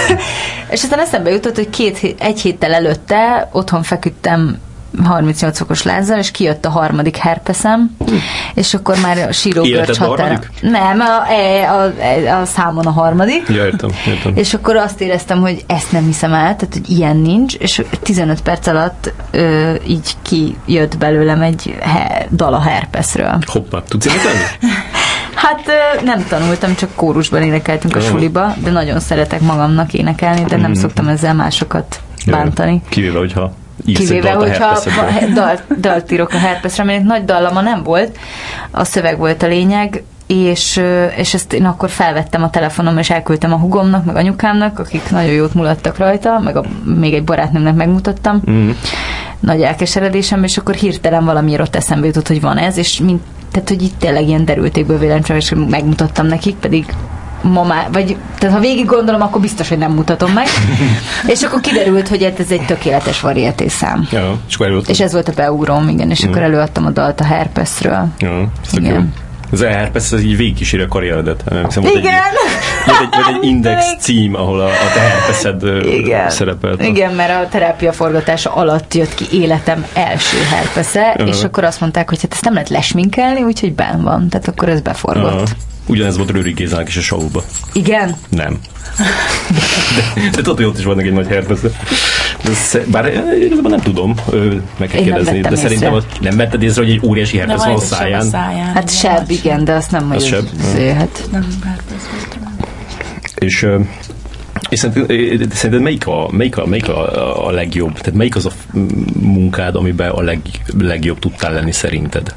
B: <laughs> és aztán eszembe jutott, hogy két, egy héttel előtte otthon feküdtem 38 fokos lázzal, és kijött a harmadik herpeszem, és akkor már a sírógörcs határa... Nem, a, a, a, a számon a harmadik.
A: Ja, értem, értem.
B: És akkor azt éreztem, hogy ezt nem hiszem el, tehát hogy ilyen nincs, és 15 perc alatt ö, így kijött belőlem egy he, dal a herpeszről.
A: Hoppá, tudsz énekelni? <laughs>
B: Hát nem tanultam, csak kórusban énekeltünk a suliba, de nagyon szeretek magamnak énekelni, de nem
A: Mhm.
B: szoktam ezzel másokat bántani.
A: Kivéve, hogyha írsz egy
B: Kivéve,
A: dalt a
B: hogyha va- dalt, dalt írok a herpeszre, aminek nagy dallama nem volt, a szöveg volt a lényeg, és, és ezt én akkor felvettem a telefonom, és elküldtem a hugomnak, meg anyukámnak, akik nagyon jót mulattak rajta, meg a, még egy barátnőmnek megmutattam.
A: Mhm.
B: Nagy elkeseredésem, és akkor hirtelen valamiért ott eszembe jutott, hogy van ez, és mint, tehát, hogy itt tényleg ilyen derültékből vélemcsem, és megmutattam nekik, pedig ma már, vagy tehát ha végig gondolom, akkor biztos, hogy nem mutatom meg. <laughs> és akkor kiderült, hogy ez egy tökéletes varieté szám.
A: Ja, és.
B: És ez volt a beugróm, igen, és akkor előadtam a dalt a herpeszről.
A: Ja, tök jó.
B: Igen.
A: Az elherpesz, ez így végigkíséri a karrieredet. Nem hiszem,
B: Igen!
A: Egy, volt egy, volt egy <laughs> index cím, ahol a, a te herpeszed
B: Igen.
A: szerepelt.
B: Igen, mert a terápia forgatása alatt jött ki életem első herpesze,
A: Aha.
B: és akkor azt mondták, hogy hát ezt nem lehet lesminkelni, úgyhogy ben van. Tehát akkor ez beforgott.
A: Aha. Ugyanez volt Rőri Gézának is a showba.
B: Igen?
A: Nem. De, <laughs> de tudod, hogy ott is vannak egy nagy herpesze. Bár eh, igazából nem tudom, meg kell
B: Én
A: kérdezni, de szerintem az, nem vetted észre, hogy egy óriási herpesz
C: van
A: a
C: a
A: száján.
B: Hát seb, igen, de azt nem, hogy
A: Az seb?
B: ez- hát
C: Nem, herpes volt rá.
A: És, és szerinted, szerinted melyik, a, melyik, a, melyik a, a legjobb? Tehát melyik az a munkád, amiben a leg, legjobb tudtál lenni szerinted?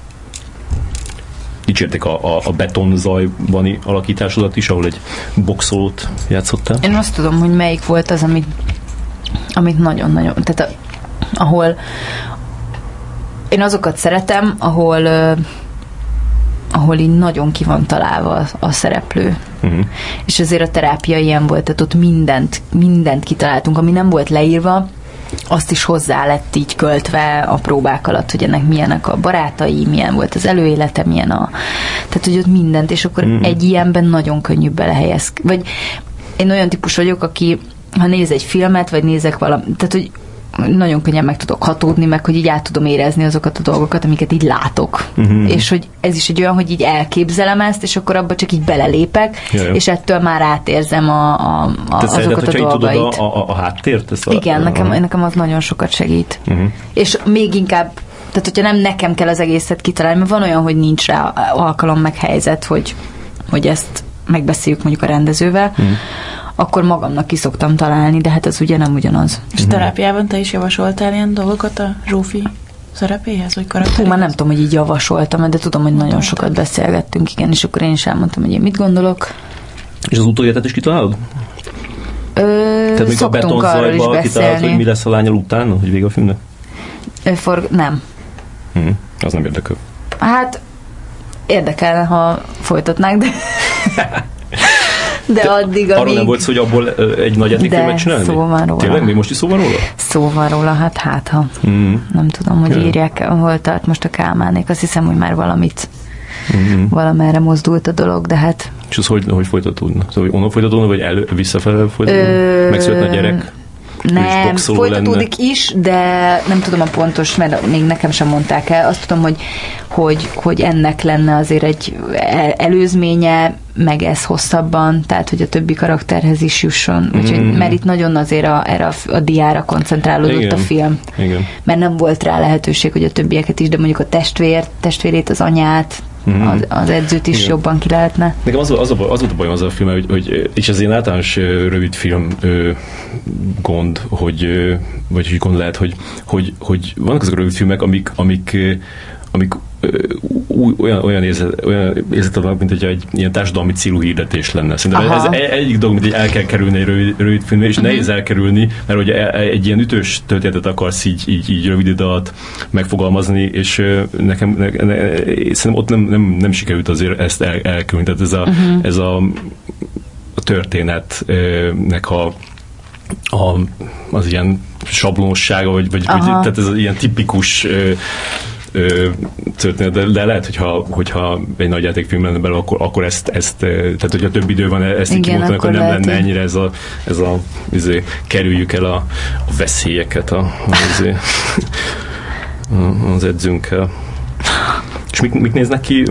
A: Dicsérték a, a, a betonzajbani alakításodat is, ahol egy boxolót játszottál.
B: Én azt tudom, hogy melyik volt az, amit, amit nagyon-nagyon, tehát a, ahol én azokat szeretem, ahol ahol így nagyon ki van találva a, a szereplő.
A: Uh-huh.
B: És azért a terápia ilyen volt, tehát ott mindent, mindent kitaláltunk, ami nem volt leírva, azt is hozzá lett így költve a próbák alatt, hogy ennek milyenek a barátai, milyen volt az előélete, milyen a... Tehát, hogy ott mindent, és akkor
A: Mhm.
B: egy ilyenben nagyon könnyű belehelyez. Vagy én olyan típus vagyok, aki ha néz egy filmet, vagy nézek valami, tehát, hogy nagyon könnyen meg tudok hatódni, meg hogy így át tudom érezni azokat a dolgokat, amiket így látok.
A: Mhm.
B: És hogy ez is egy olyan, hogy így elképzelem ezt, és akkor abba csak így belelépek,
A: Jaj.
B: és ettől már átérzem a, a, a,
A: Te
B: azokat
A: szerinted,
B: a
A: így tudod
B: dolgait.
A: a, a, a háttért? Ezt a,
B: Igen, nekem,
A: a,
B: nekem az nagyon sokat segít.
A: uh-huh.
B: És még inkább, tehát hogyha nem nekem kell az egészet kitalálni, mert van olyan, hogy nincs rá alkalom meg helyzet, hogy, hogy ezt megbeszéljük mondjuk a rendezővel,
A: Mhm.
B: Akkor magamnak ki szoktam találni, de hát az ugye nem ugyanaz.
C: És terápiában te is javasoltál ilyen dolgokat a Zsófi szerepéhez, vagy karakteréhez?
B: már nem tudom, hogy így javasoltam, de tudom, hogy nagyon sokat beszélgettünk, igen, és akkor én is elmondtam, hogy én mit gondolok.
A: És az utóéletet is kitalálod?
B: Ö,
A: Tehát még a betonzajba kitalálod, hogy mi lesz a lányal utána, hogy vége a filmnek?
B: Ö, For, nem.
A: Hm, az nem érdekel.
B: Hát érdekelne, ha folytatnánk, de... <laughs> De addig,
A: Arról
B: amíg...
A: nem volt szó, hogy abból egy nagy játékfilmet csinálni?
B: szó van róla.
A: Tényleg? Még most is szó van róla?
B: Szó van róla, hát hát ha.
A: Mm.
B: Nem tudom, hogy
A: Ja.
B: írják, hol tart most a Kálmánék. Azt hiszem, hogy már valamit,
A: Mm.
B: valamerre mozdult a dolog, de hát
A: És az hogy, hogy folytatódna? Szóval, onnan folytatódna, vagy elő, visszafele folytatódna?
B: Ö,
A: Megszületne a gyerek?
B: Nem, folytatódik is, de nem tudom a pontos, mert még nekem sem mondták el. Azt tudom, hogy, hogy, hogy ennek lenne azért egy el- előzménye, meg ez hosszabban, tehát hogy a többi karakterhez is jusson. Úgyhogy,
A: Mm.
B: mert itt nagyon azért a, erre a, a diára koncentrálódott
A: Igen.
B: a film.
A: Igen.
B: Mert nem volt rá lehetőség, hogy a többieket is, de mondjuk a testvér, testvérét, az anyát,
A: Mhm.
B: az, az edzőt is
A: Igen.
B: jobban ki lehetne.
A: Nekem az, az, a, az volt a bajom az a film, hogy, hogy és ez ilyen általános rövid film ö, gond, hogy, vagy hogy gond lehet, hogy, hogy, hogy vannak azok a rövid filmek, amik, amik, amik olyan, olyan, érzet, olyan érzet adnak, mint hogy egy ilyen társadalmi célú hirdetés lenne. Szerintem
B: Aha.
A: ez egy, egyik dolog, mint hogy el kell kerülni egy rövid, rövid filmbe, és uh-huh. nehéz elkerülni, mert ugye e- egy ilyen ütős történetet akarsz így, így, így rövid idő alatt megfogalmazni, és nekem ne, ne, szerintem ott nem, nem, nem sikerült azért ezt el, elkerülni. Tehát ez a, uh-huh. ez a, a történetnek a a, az ilyen sablonossága, vagy, vagy, vagy tehát ez ilyen tipikus ö, történet, de, de lehet, hogyha, hogyha egy nagy játékfilm lenne belőle, akkor, akkor ezt, ezt, tehát hogyha több idő van, ezt így
B: Igen,
A: kimondani, akkor
B: akkor
A: nem
B: lehet,
A: lenne ennyire ez a, ez a izé, kerüljük el a, a veszélyeket a, a, izé, az edzőnkkel. És mik, mik néznek ki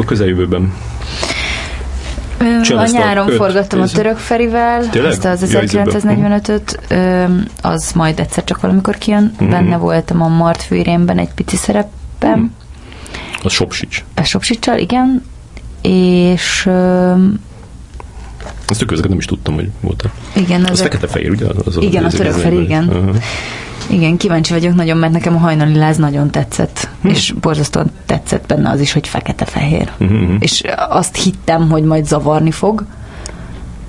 A: a közeljövőben?
B: A nyáron
A: öt
B: forgattam a török Ferivel,
A: Tényleg?
B: ezt az
A: Ja, izében.
B: 1945-öt, ö, az majd egyszer csak valamikor kijön.
A: Mhm.
B: Benne voltam a Mart fűrénben egy pici szerepben,
A: A Sopsics.
B: a Sopsicsal, igen, és
A: Ezt tök közben nem is tudtam, hogy volt.
B: igen,
A: Az
B: az
A: fekete-fehér, ugye? Az, az
B: Igen, a
A: az- az-
B: Feri, igen.
A: Aha.
B: igen, kíváncsi vagyok nagyon, mert nekem a hajnali láz nagyon tetszett, és borzasztóan tetszett benne az is, hogy fekete-fehér.
A: Mhm.
B: És azt hittem, hogy majd zavarni fog,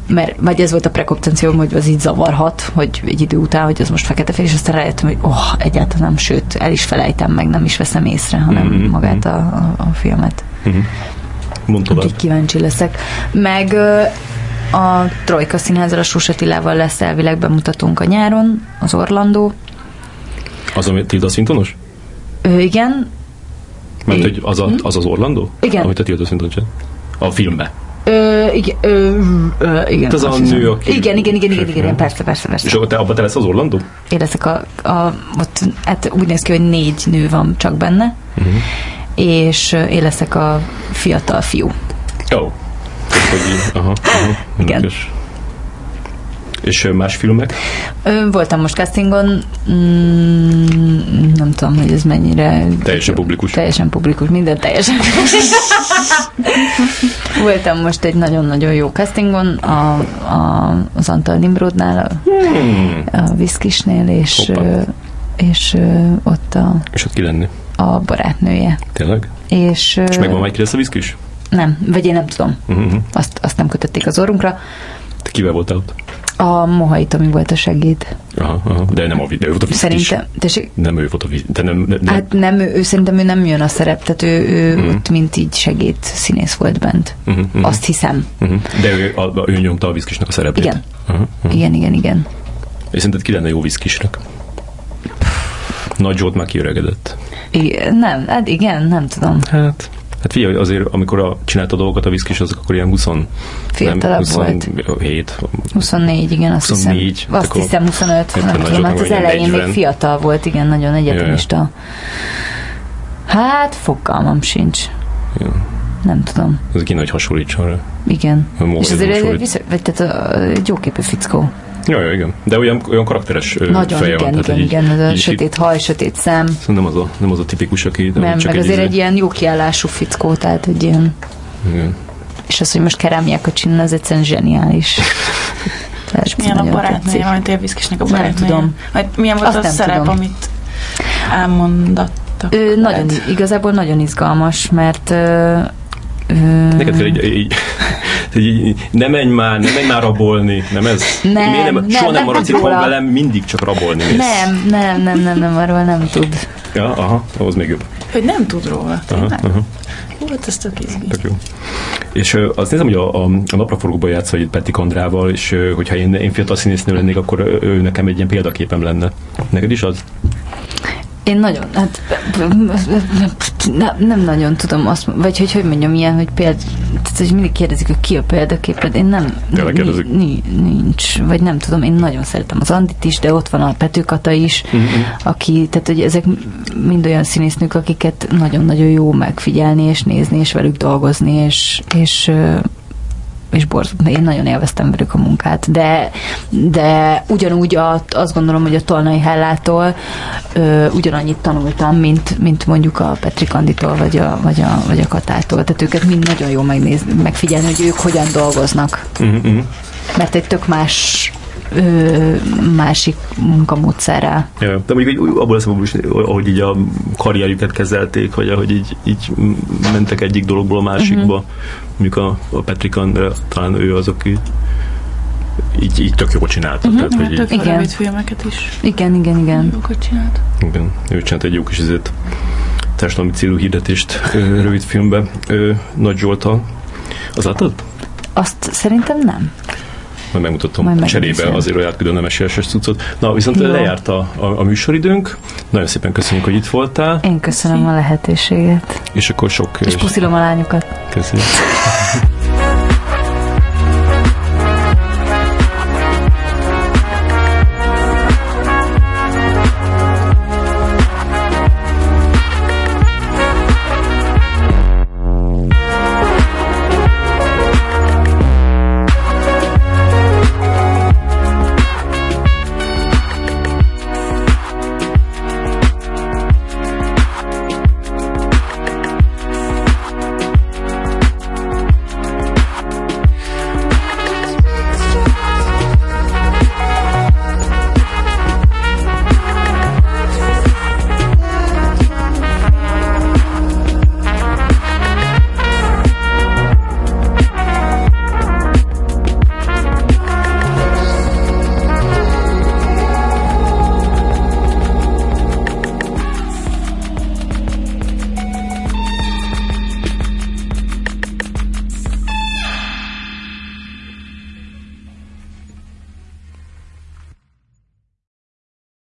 B: mert vagy ez volt a prekoptencióm, hogy az így zavarhat, hogy egy idő után, hogy az most fekete-fehér, és aztán rájöttem, hogy oh, egyáltalán nem, sőt, el is felejtem meg, nem is veszem észre, hanem
A: Mhm,
B: magát a, a, a filmet.
A: Mondd tovább.
B: Úgyhogy kíváncsi leszek. Meg a Trojka Színházal, a Sós Attilával lesz elvileg bemutatónk a nyáron, az Orlandó.
A: Az, ami Tilda Swintonos?
B: Ő, igen,
A: Mert hogy az, a, az az Orlando?
B: Igen.
A: Amit a Tilda Swinton csinál? A filmbe.
B: Ö, igen, ö, ö, igen.
A: Az a nő, aki-
B: Igen, igen, igen, igen, igen, persze, persze, persze.
A: És akkor te, abban te lesz az Orlando?
B: Én leszek a, a, ott, hát úgy néz ki, hogy négy nő van csak benne,
A: Uh-huh.
B: és én leszek a fiatal fiú.
A: Hogy így, aha, aha,
B: Igen.
A: érdekes. És más filmek?
B: Voltam most castingon, mm, nem tudom, hogy ez mennyire...
A: Teljesen publikus.
B: Teljesen publikus, minden teljesen <laughs> Voltam most egy nagyon-nagyon jó castingon a, a, az Antal Nimrodnál, a,
A: Hmm.
B: a Viszkisnél, és,
A: Hoppá.
B: ö, és ott a,
A: És ott ki lenni?
B: a barátnője.
A: Tényleg?
B: És,
A: És megvan majd ki lesz a viszkis?
B: Nem, vagy én nem tudom.
A: Uh-huh.
B: Azt, azt nem kötötték az orrunkra.
A: Te kivel voltál ott?
B: A Mohai Tomi volt a segéd.
A: Aha, aha. De nem a videó, volt a.
B: Szerintem, tessék,
A: Nem ő volt a. Te nem, nem, nem.
B: hát nem, ő, ő szerintem ő nem jön a szerep, tehát ő, ő
A: Mhm.
B: ott mint így segéd színész volt bent.
A: Uh-huh, uh-huh.
B: Azt hiszem.
A: Uh-huh. De ő, a, ő nyomta a viszkisnek a szerepét.
B: Igen.
A: Uh-huh. uh-huh.
B: Igen, igen, igen.
A: És szerinted ki lenne jó viszkisnek? Nagy Zsolt már kiöregedett.
B: igen. Nem, hát igen, nem tudom.
A: Hát, hát figyelj, azért amikor a, csinálta a dolgokat a viszkis, azok akkor ilyen 20,
B: Fiatalabb volt.
A: 27,
B: 24, igen, azt
A: 24,
B: hiszem. Azt
A: akkor
B: hiszem 25,
A: éppen
B: nem tudom, hát az elején
A: 40.
B: még fiatal volt, igen, nagyon egyetemista. Hát, fogalmam sincs.
A: Ja.
B: Nem tudom.
A: ez ki nagy hasonlítson rá.
B: Igen. És azért egy, vissza, vagy tehát a, egy jóképű fickó.
A: Ja, ja, igen. De olyan, olyan karakteres
B: Nagyon,
A: feje
B: igen,
A: van. tehát,
B: igen,
A: így-
B: igen, ez a
A: így-
B: sötét haj, sötét szem.
A: Szóval nem az a, nem az a tipikus, aki
B: Nem,
A: csak
B: meg azért
A: izé-
B: egy ilyen jó kiállású fickó, tehát egy ilyen,
A: Igen.
B: és az, hogy most kerámiákat csinál, az egyszerűen zseniális. <laughs> Tehát
C: És milyen a barátnője, majd a Viszkisnek a
B: Nem
C: barátnője?
B: tudom.
C: Vagy milyen volt
B: Azt
C: a
B: nem
C: szerep,
B: tudom.
C: amit elmondattak?
B: Ő nagyon, igazából nagyon izgalmas, mert
A: Neked kell egy, egy, így, ne menj már, ne menj már rabolni, nem ez?
B: Nem,
A: Miért
B: nem,
A: soha
B: nem
A: nem maradsz itthon velem, mindig csak rabolni mész.
B: Nem, nem, nem, nem, nem, arról nem tud.
A: Ja, aha, ahhoz még jobb.
C: Hogy nem tud róla,
A: Aha,
C: tényleg?
A: aha,
C: Hú, hát ez tök izgi.
A: tök jó. És ö, azt nézem, hogy a, a, a napraforgóban játszol egy Peti Kondrával, és ö, hogyha én, én fiatal színésznő lennék, akkor ő nekem egy ilyen példaképem lenne. Neked is az?
B: Én nagyon, hát nem, nem nagyon tudom azt, vagy hogy hogy mondjam ilyen, hogy például, tehát, hogy mindig kérdezik, hogy ki a példaképed, én nem, ni, nincs, vagy nem tudom, én nagyon szeretem az Andit is, de ott van a Petőkata is,
A: Mhm.
B: aki, tehát hogy ezek mind olyan színésznők, akiket nagyon-nagyon jó megfigyelni, és nézni, és velük dolgozni, és, és és borz, én nagyon élveztem velük a munkát, de, de ugyanúgy a, azt gondolom, hogy a Tolnai Hellától ö, ugyanannyit tanultam, mint, mint mondjuk a Petri Kanditól, vagy a, vagy, a, vagy a Katától. Tehát őket mind nagyon jó megnézni, megfigyelni, hogy ők hogyan dolgoznak.
A: Uh-huh.
B: Mert egy tök más ö, másik munkamódszerrel.
A: Ja, de mondjuk így abból leszem, is, ahogy így a karrierjüket kezelték, vagy ahogy így, így mentek egyik dologból a másikba. Uh-huh. Mondjuk a, a Patrick Andre, talán ő az, aki így, így tök jól csinálta. Uh-huh. Tehát, hogy
C: Hát
A: így,
B: Igen.
C: rövid filmeket is.
B: Igen, igen, igen.
C: Jókat csinált.
A: igen, ő csinált egy jó kis ezért társadalmi célú hirdetést rövid filmbe. Nagy Zsoltal. Az láttad?
B: Azt szerintem nem.
A: Majd megmutatom.
B: Majd
A: Cserébe azért, hogy átküldöm nem esélyes cuccot. Na, viszont
B: Jó.
A: lejárt a, a, a műsoridőnk. Nagyon szépen köszönjük, hogy itt voltál,
B: Én köszönöm a lehetőséget.
A: és akkor sok...
B: És puszilom a lányokat.
A: Köszönjük. <laughs>